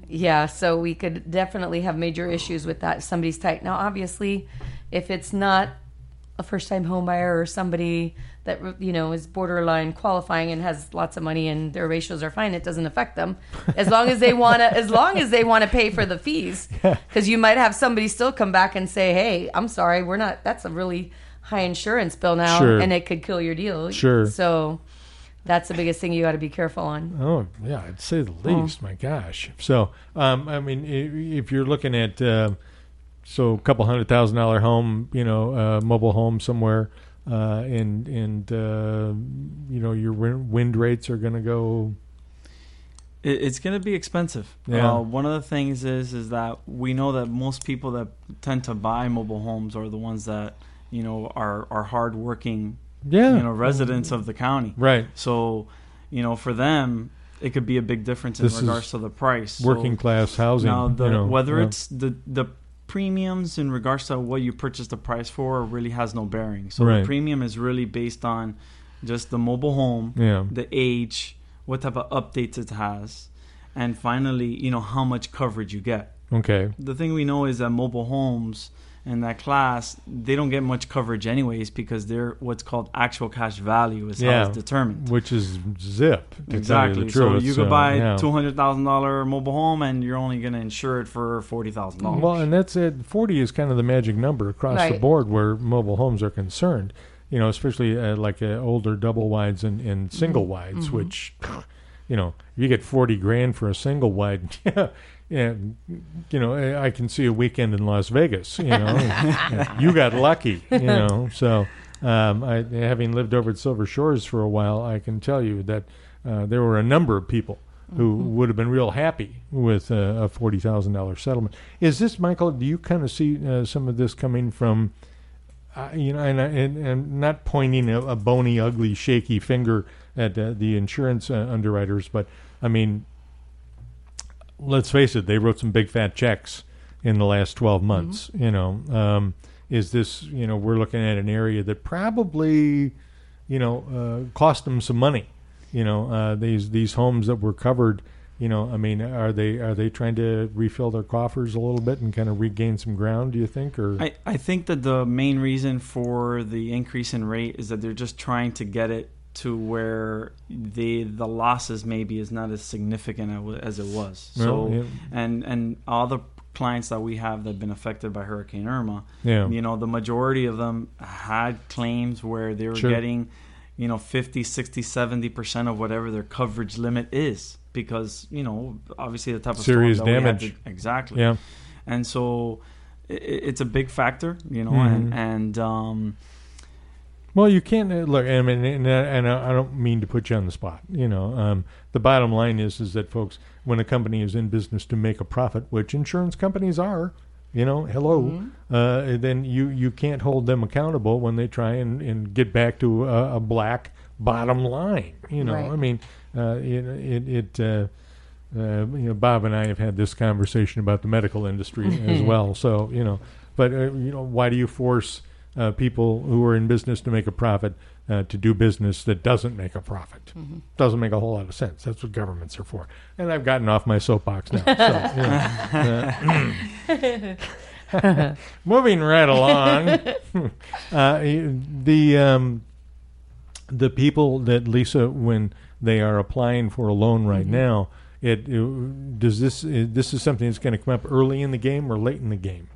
Yeah, so we could definitely have major issues with that. if Somebody's tight. Now, obviously, if it's not a first time home buyer or somebody that you know is borderline qualifying and has lots of money and their ratios are fine, it doesn't affect them as long as they want to as long as they want to pay for the fees. Because you might have somebody still come back and say, "Hey, I'm sorry, we're not. That's a really high insurance bill now, Sure. and it could kill your deal." Sure. So that's the biggest thing you got to be careful on. Oh yeah, I'd say the Oh. least. My gosh. So, um, I mean, if you're looking at uh, so a couple hundred thousand dollar home, you know, uh, mobile home somewhere, uh, and and uh, you know your wind rates are going to go. It's going to be expensive. Yeah. Uh, one of the things is is that we know that most people that tend to buy mobile homes are the ones that you know are are hardworking, Yeah. you know, residents of the county. Right. So, you know, for them, it could be a big difference in This regards to the price. So- working class housing, Now, the, you know, whether yeah. it's the the premiums in regards to what you purchased the price for really has no bearing. So Right. the premium is really based on just the mobile home, Yeah. the age, what type of updates it has, and finally, you know, how much coverage you get. Okay. The thing we know is that mobile homes in that class, they don't get much coverage anyways because they're what's called actual cash value is how it's determined. which is zip. to you Exactly. so you could buy yeah. two hundred thousand dollar mobile home, and you're only going to insure it for forty thousand dollars. Well, and that's it. Forty is kind of the magic number across the board where mobile homes are concerned. You know, especially uh, like uh, older double wides and, and single wides, Mhm. which, you know, if you get forty grand for a single wide, yeah, yeah, you know, I can see a weekend in Las Vegas. You know, you got lucky. You know, so um, I, having lived over at Silver Shores for a while, I can tell you that uh, there were a number of people who Mhm. would have been real happy with uh, a forty thousand dollars settlement. Is this Michael? Do you kind of see uh, some of this coming from? Uh, you know, and, and and not pointing a, a bony, ugly, shaky finger at uh, the insurance uh, underwriters, but I mean, let's face it, they wrote some big fat checks in the last 12 months. You know, um, is this, you know, we're looking at an area that probably, you know, uh, cost them some money. You know, uh, these these homes that were covered. You know, I mean, are they are they trying to refill their coffers a little bit and kind of regain some ground? Do you think, or I, I think that the main reason for the increase in rate is that they're just trying to get it to where the the losses maybe is not as significant as it was. So yeah. and and all the clients that we have that have been affected by Hurricane Irma, Yeah. you know, the majority of them had claims where they were Sure. getting, you know, 50, 60, 70% of whatever their coverage limit is because, you know, obviously the type of storm Serious that we had damage. to- exactly. Yeah. And so i i- it's a big factor, you know, Mhm. and and um, Well, you can't uh, look. I mean, and, I- and I don't mean to put you on the spot. You know, um, the bottom line is is that folks, when a company is in business to make a profit, which insurance companies are, you know, hello, Mhm. uh, then you you can't hold them accountable when they try and, and get back to a, a black bottom line. You know, Right. I mean, uh, it it. it uh, uh, you know, Bob and I have had this conversation about the medical industry as well. So you know, but uh, you know, why do you force uh, people who are in business to make a profit uh, to do business that doesn't make a profit? Mhm. Doesn't make a whole lot of sense. That's what governments are for. And I've gotten off my soapbox now. So, know, uh, moving right along, uh, the um, the people that Lisa, when they are applying for a loan right Mhm. now, it, it does this. It, this is something that's going to come up early in the game or late in the game.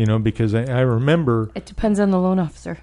You know, because I, I remember. It depends on the loan officer.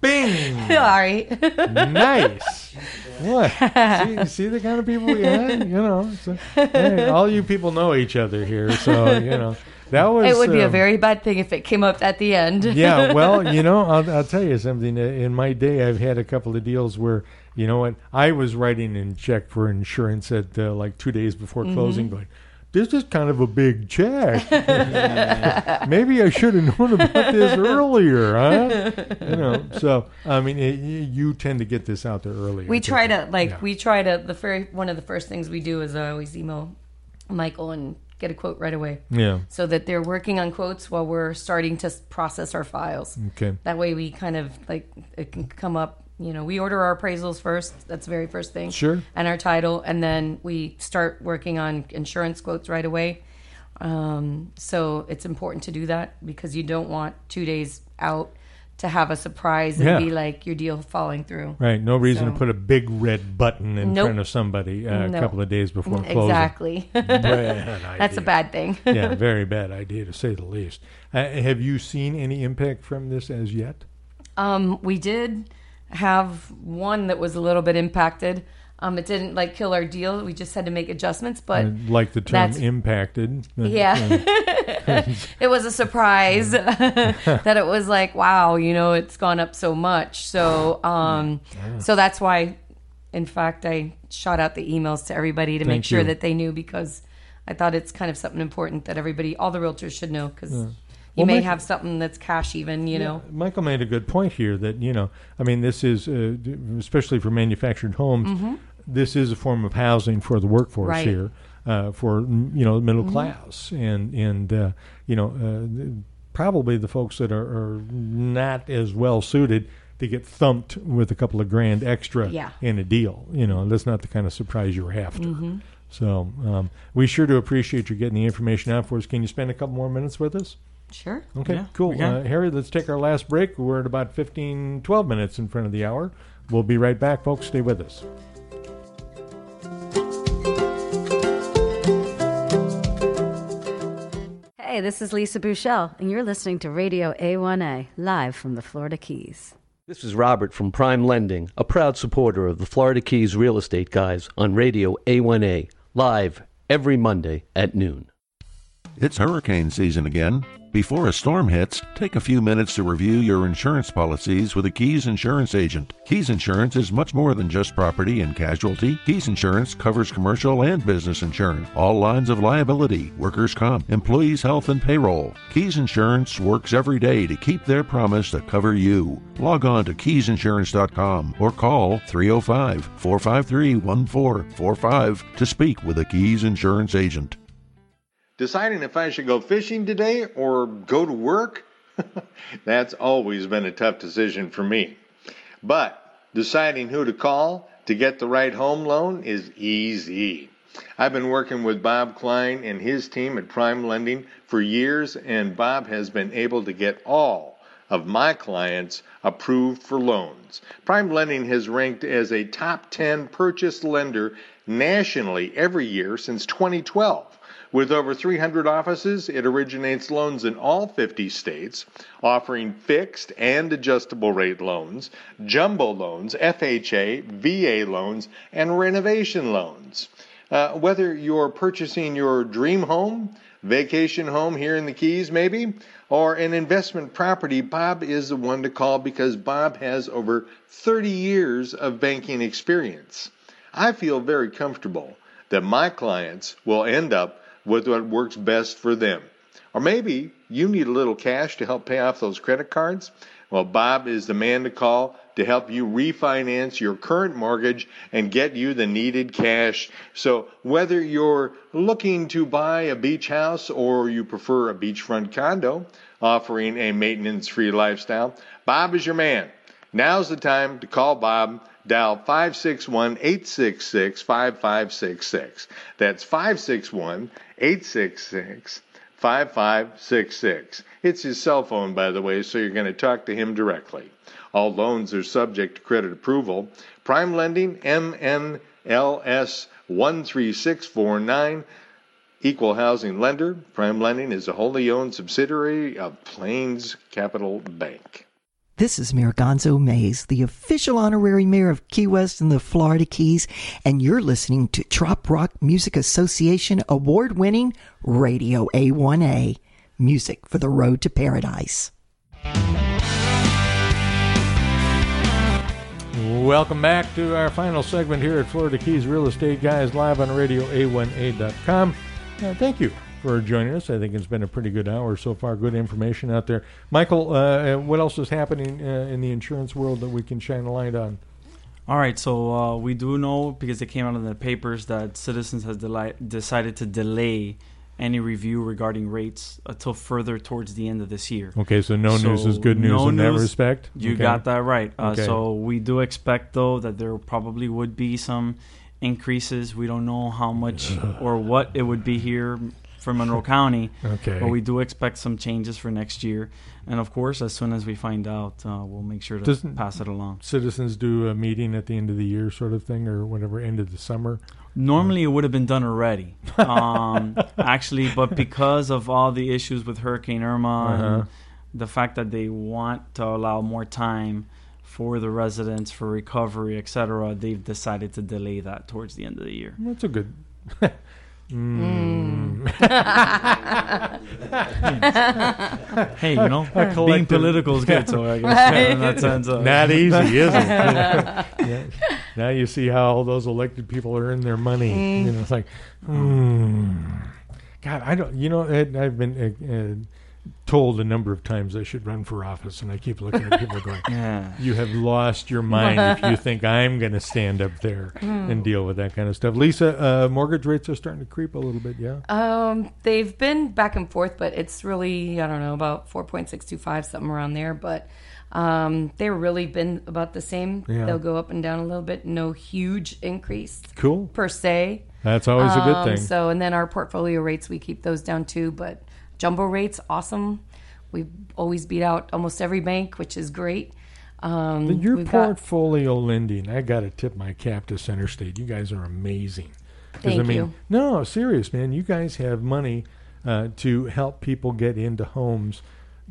Bing. Sorry. nice. What? See, see the kind of people we had? You know, so, hey, all you people know each other here, so you know that was. it would be a um, very bad thing if it came up at the end. yeah, well, you know, I'll, I'll tell you something. Uh, In my day, I've had a couple of deals where, you know what, I was writing in check for insurance at uh, like two days before Mhm. closing, going, "This is kind of a big check. Maybe I should have known about this earlier, huh?" You know. So, I mean, it, you tend to get this out there early. we try to like Yeah. we try to the very one of the first things we do is uh, I always email Michael and get a quote right away. Yeah. So that they're working on quotes while we're starting to process our files. Okay. That way we kind of like it can come up. You know, we order our appraisals first. That's the very first thing. Sure. And our title, and then we start working on insurance quotes right away. Um, so it's important to do that because you don't want two days out to have a surprise and Yeah. be like your deal falling through. Right. No reason So- to put a big red button in Nope. front of somebody uh, a couple of days before Mm, closing. exactly. That's a bad thing. yeah, very bad idea to say the least. Uh, have you seen any impact from this as yet? Um, we did have one that was a little bit impacted. Um, it didn't like kill our deal. We just had to make adjustments, but I like the term that's- impacted. Yeah. it was a surprise that it was like, wow, you know, it's gone up so much. So, um, Yeah. so that's why, in fact, I shot out the emails to everybody to make sure you. that they knew because I thought it's kind of something important that everybody, all the realtors should know because Yeah. You Well, may Mike- have something that's cash even, you know. Michael made a good point here that you know, I mean, this is uh, especially for manufactured homes. Mhm. This is a form of housing for the workforce Right. here, uh, for mm, you know, middle Mhm. class, and and uh, you know, uh, probably the folks that are, are not as well suited to get thumped with a couple of grand extra Yeah. in a deal. You know, that's not the kind of surprise you're after. Mhm. So um, we sure do appreciate you getting the information out for us. Can you spend a couple more minutes with us? Sure. Okay, Yeah, cool. Uh, Harry, let's take our last break. We're at about 15, 12 minutes in front of the hour. We'll be right back, folks. Stay with us. Hey, this is Lisa Bouchel, and you're listening to Radio A1A, live from the Florida Keys. This is Robert from Prime Lending, a proud supporter of the Florida Keys Real Estate Guys on Radio A1A, live every Monday at noon. It's hurricane season again. Before a storm hits, take a few minutes to review your insurance policies with a Keys Insurance agent. Keys Insurance is much more than just property and casualty. Keys Insurance covers commercial and business insurance, all lines of liability, workers' comp, employees' health, and payroll. Keys Insurance works every day to keep their promise to cover you. Log on to keysinsurance.com or call 305 453 1445 to speak with a Keys Insurance agent. Deciding if I should go fishing today or go to work? That's always been a tough decision for me. But deciding who to call to get the right home loan is easy. I've been working with Bob Klein and his team at Prime Lending for years, and Bob has been able to get all of my clients approved for loans. Prime Lending has ranked as a top 10 purchase lender nationally every year since 2012. With over 300 offices, it originates loans in all 50 states, offering fixed and adjustable rate loans, jumbo loans, FHA, VA loans, and renovation loans. Uh, whether you're purchasing your dream home, vacation home here in the Keys, maybe, or an investment property, Bob is the one to call because Bob has over 30 years of banking experience. I feel very comfortable that my clients will end up what works best for them. Or maybe you need a little cash to help pay off those credit cards. Well, Bob is the man to call to help you refinance your current mortgage and get you the needed cash. So, whether you're looking to buy a beach house or you prefer a beachfront condo offering a maintenance free lifestyle, Bob is your man. Now's the time to call Bob. Dial 561 866 5566. That's 561 866 5566. It's his cell phone, by the way, so you're going to talk to him directly. All loans are subject to credit approval. Prime Lending, NMLS 13649. Equal housing lender. Prime Lending is a wholly owned subsidiary of Plains Capital Bank. This is Mayor Gonzo Mays, the official honorary mayor of Key West and the Florida Keys, and you're listening to Trop Rock Music Association award winning Radio A1A music for the road to paradise. Welcome back to our final segment here at Florida Keys Real Estate Guys live on Radio A1A.com. Uh, thank you for joining us. I think it's been a pretty good hour so far. Good information out there. Michael, uh, what else is happening uh, in the insurance world that we can shine a light on? All right, so uh, we do know because it came out in the papers that Citizens has deli- decided to delay any review regarding rates until further towards the end of this year. Okay, so no news is good news no in that respect? You Okay. got that right. Uh, Okay. So we do expect though that there probably would be some increases. We don't know how much or what it would be here for Monroe County. Okay. But we do expect some changes for next year, and of course, as soon as we find out, uh, we'll make sure to Doesn't pass it along. Citizens do a meeting at the end of the year, sort of thing, or whatever, end of the summer. Normally, it would have been done already, um, actually, but because of all the issues with Hurricane Irma Uh-huh. and the fact that they want to allow more time for the residents for recovery, etc., they've decided to delay that towards the end of the year. That's a good. Mm. Hey, you know, A being collective- political is good, so I guess in that sense, uh, not easy, is it? Yeah. Now you see how all those elected people earn their money. Mm. You know, it's like, hmm. God, I don't. You know, Ed, I've been uh, uh, told a number of times I should run for office, and I keep looking at people going, Yeah. "You have lost your mind if you think I'm going to stand up there Hmm. and deal with that kind of stuff." Lisa, uh, mortgage rates are starting to creep a little bit. Yeah. Um, they've been back and forth, but it's really I don't know about four point six two five something around there. But um, they've really been about the same. Yeah. They'll go up and down a little bit. No huge increase. Cool. per se. That's always a good Um, thing. So and then our portfolio rates we keep those down too. But jumbo rates awesome. We always beat out almost every bank, which is great. Um, your we've got- portfolio lending, I got to tip my cap to Center State. You guys are amazing. 'Cause, I Thank mean, you. No, serious man. You guys have money uh, to help people get into homes.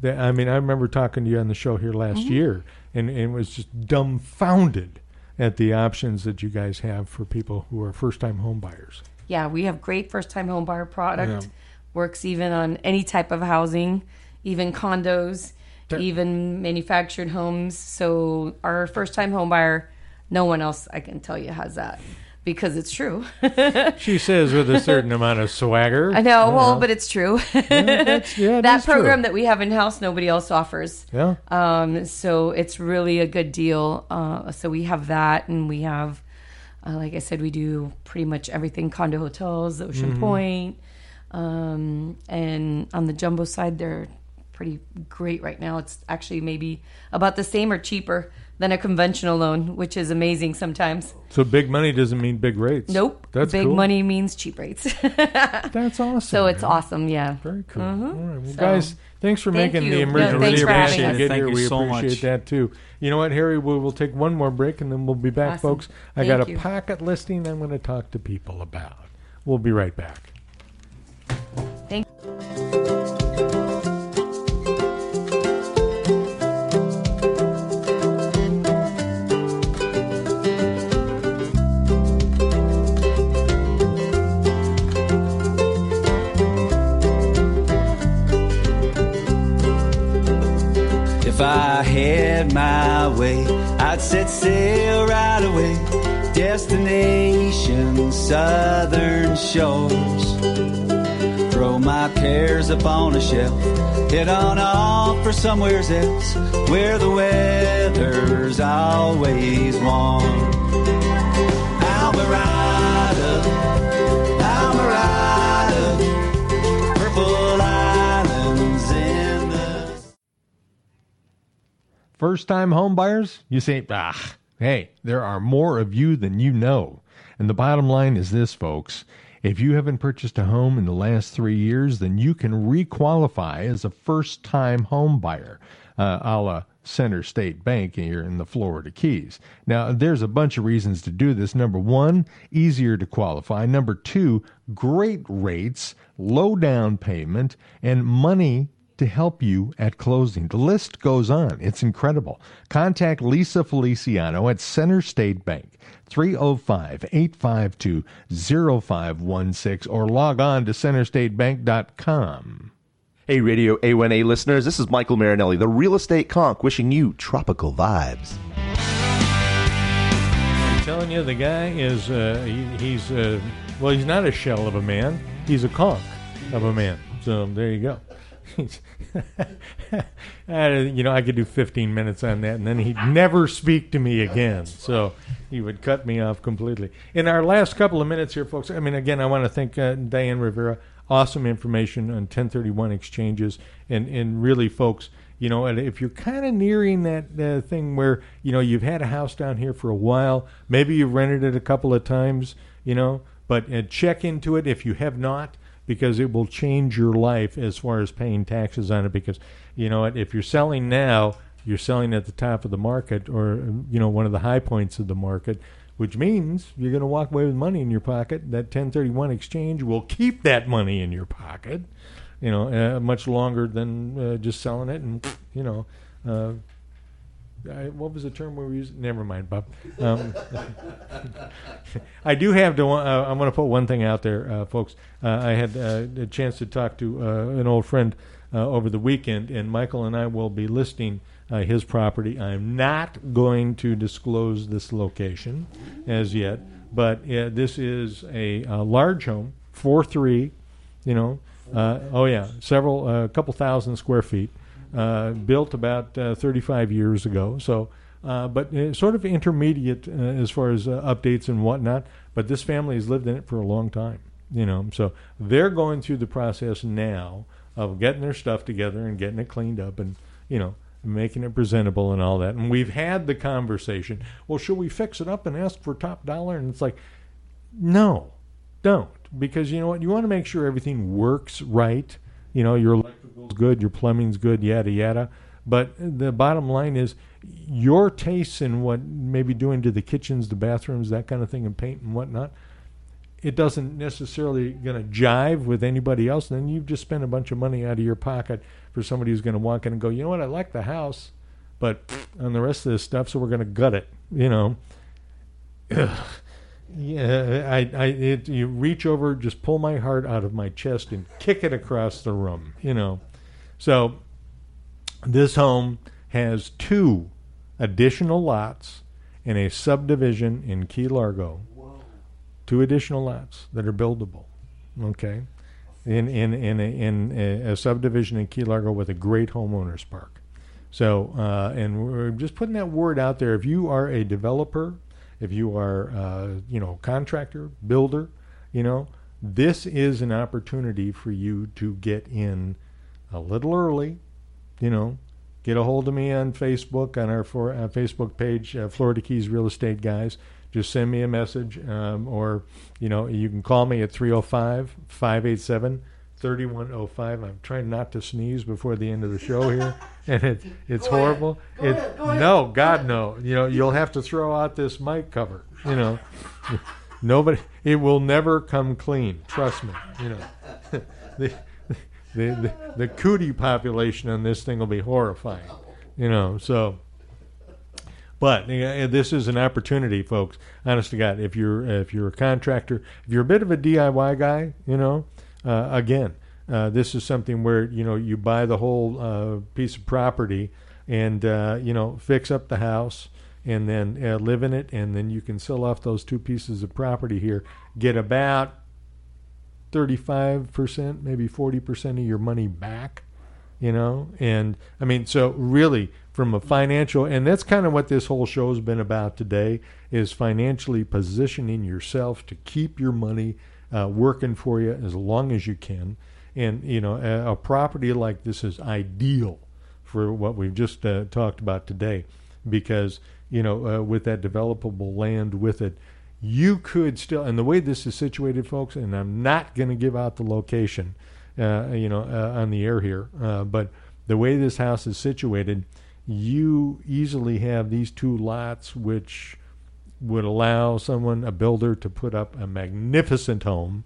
That I mean, I remember talking to you on the show here last Mhm. year, and, and was just dumbfounded at the options that you guys have for people who are first-time homebuyers. Yeah, we have great first time homebuyer product. Yeah. Works even on any type of housing, even condos, even manufactured homes. So our first time home buyer, no one else I can tell you has that because it's true. She says with a certain amount of swagger. I know, well, but it's true. that's- yeah, it that is true. program that we have in house, nobody else offers. Yeah. Um, so it's really a good deal. Uh, so we have that, and we have, uh, like I said, we do pretty much everything: condo hotels, Ocean Mhm. Pointe, um, and on the jumbo side, they're pretty great right now. It's actually maybe about the same or cheaper than a conventional loan, which is amazing sometimes. So big money doesn't mean big rates. Nope. That's Big cool. money means cheap rates. That's awesome. So it's man. awesome, yeah. Very cool. Mhm. All right. Well, So- guys, thanks for Thank making you. the emergency. No, thanks really for having us. you Thank here. you we so appreciate much. that too. You know what, Harry? We will take one more break and then we'll be back, Awesome. folks. I got a you. pocket listing I'm going to talk to people about. We'll be right back. Thank If I had my way, I'd set sail right away. Destination southern shores. Throw my cares upon a shelf. Head on off for somewheres else where the weather's always warm. Alvarado, Alvarado, purple islands in the First time home buyers, you say, ah, hey, there are more of you than you know. And the bottom line is this, folks. If you haven't purchased a home in the last three years, then you can requalify as a first time home buyer, uh, a la Center State Bank here in the Florida Keys. Now, there's a bunch of reasons to do this. Number one, easier to qualify. Number two, great rates, low down payment, and money to help you at closing. The list goes on. It's incredible. Contact Lisa Feliciano at Center State Bank, 305 852 0516, or log on to centerstatebank.com. Hey, Radio A1A listeners, this is Michael Marinelli, the real estate conch, wishing you tropical vibes. I'm telling you, the guy is, uh, he, he's, uh, well, he's not a shell of a man. He's a conch of a man. So there you go. You know, I could do 15 minutes on that, and then he'd never speak to me again. So he would cut me off completely. In our last couple of minutes here, folks, I mean, again, I want to thank uh, Diane Rivera. Awesome information on 1031 exchanges. And, and really, folks, you know, and if you're kind of nearing that uh, thing where, you know, you've had a house down here for a while, maybe you've rented it a couple of times, you know, but uh, check into it if you have not because it will change your life as far as paying taxes on it. Because you know what, if you're selling now, you're selling at the top of the market or you know one of the high points of the market which means you're going to walk away with money in your pocket. That 1031 exchange will keep that money in your pocket, you know, uh, much longer than uh, just selling it. And you know, uh, I, what was the term we were using? Never mind, Bob. Um, I do have to. Uh, I'm going to put one thing out there, uh, folks. Uh, I had uh, a chance to talk to uh, an old friend uh, over the weekend, and Michael and I will be listing uh, his property. I'm not going to disclose this location as yet, but uh, this is a, a large home, four three, you know. Uh, oh yeah, several, a couple thousand square feet, uh, built about uh, 35 years ago. So, uh, but uh, sort of intermediate uh, as far as uh, updates and whatnot. But this family has lived in it for a long time, you know. So they're going through the process now of getting their stuff together and getting it cleaned up, and you know, making it presentable and all that. And we've had the conversation. Well, should we fix it up and ask for top dollar? And it's like, no, don't, because you know what? You want to make sure everything works right. You know, your electrical's good, your plumbing's good, yada yada. But the bottom line is your tastes in what maybe doing to the kitchens, the bathrooms, that kind of thing, and paint and whatnot. It doesn't necessarily going to jive with anybody else. And then you've just spent a bunch of money out of your pocket for somebody who's going to walk in and go, you know what, I like the house, but on the rest of this stuff, so we're going to gut it. You know. Yeah, I, I, it, you reach over, just pull my heart out of my chest and kick it across the room, you know. So, this home has two additional lots in a subdivision in Key Largo. Two additional lots that are buildable, okay, in in in a, in a, a subdivision in Key Largo with a great homeowners park. So, uh, and we're just putting that word out there. If you are a developer if you are, uh, you know, contractor, builder, you know, this is an opportunity for you to get in a little early, you know, get a hold of me on Facebook on our for, uh, Facebook page, uh, Florida Keys Real Estate Guys. Just send me a message, um, or you know, you can call me at 305 587 3105. I'm trying not to sneeze before the end of the show here, and it, it's Go ahead. horrible. Go it, ahead. Go ahead. No, God, no. You know, you'll have to throw out this mic cover. You know, nobody. It will never come clean. Trust me. You know, the, the the the cootie population on this thing will be horrifying. You know, so. But uh, this is an opportunity, folks. Honest to God, if you're if you're a contractor, if you're a bit of a DIY guy, you know, uh, again, uh, this is something where you know you buy the whole uh, piece of property and uh, you know fix up the house and then uh, live in it, and then you can sell off those two pieces of property here, get about thirty-five percent, maybe forty percent of your money back. You know, and I mean, so really, from a financial, and that's kind of what this whole show's been about today, is financially positioning yourself to keep your money uh, working for you as long as you can. And you know, a, a property like this is ideal for what we've just uh, talked about today, because you know, uh, with that developable land with it, you could still. And the way this is situated, folks, and I'm not going to give out the location, uh, you know, uh, on the air here, uh, but the way this house is situated, you easily have these two lots, which would allow someone, a builder, to put up a magnificent home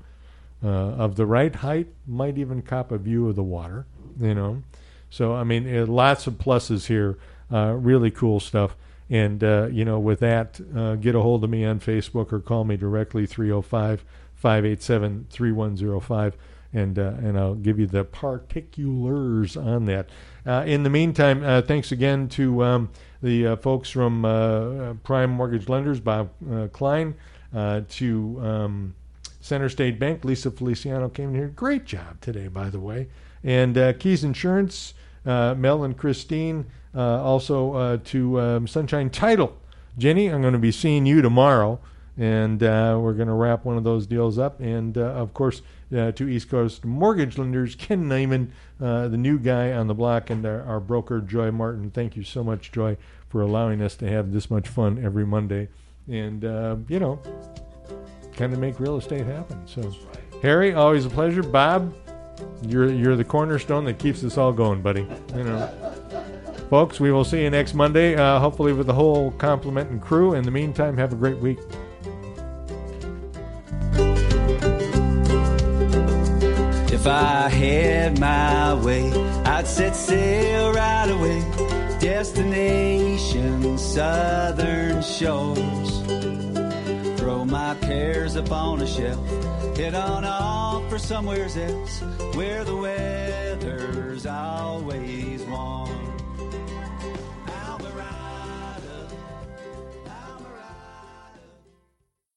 uh, of the right height, might even cop a view of the water, you know. So, I mean, uh, lots of pluses here, uh, really cool stuff. And, uh, you know, with that, uh, get a hold of me on Facebook or call me directly, 305 587 3105 and uh, and I'll give you the particulars on that. Uh, in the meantime, uh, thanks again to um, the uh, folks from uh, Prime Mortgage Lenders, Bob uh, Klein, uh, to um, Center State Bank. Lisa Feliciano came in here. Great job today, by the way. And uh, Keys Insurance, uh, Mel and Christine. Also to um, Sunshine Title. Jenny, I'm going to be seeing you tomorrow and we're going to wrap one of those deals up. And of course, uh, to East Coast mortgage lenders, Ken Naiman, uh, the new guy on the block, and our, our broker Joy Martin. Thank you so much, Joy, for allowing us to have this much fun every Monday, and uh, you know, kind of make real estate happen. So, Harry, always a pleasure. Bob, you're you're the cornerstone that keeps us all going, buddy. You know. Folks, we will see you next Monday, uh, hopefully with the whole complement and crew. In the meantime, have a great week. I had my way, I'd set sail right away. Destination Southern Shores. Throw my cares upon a shelf, head on off for somewheres else where the weather's always warm.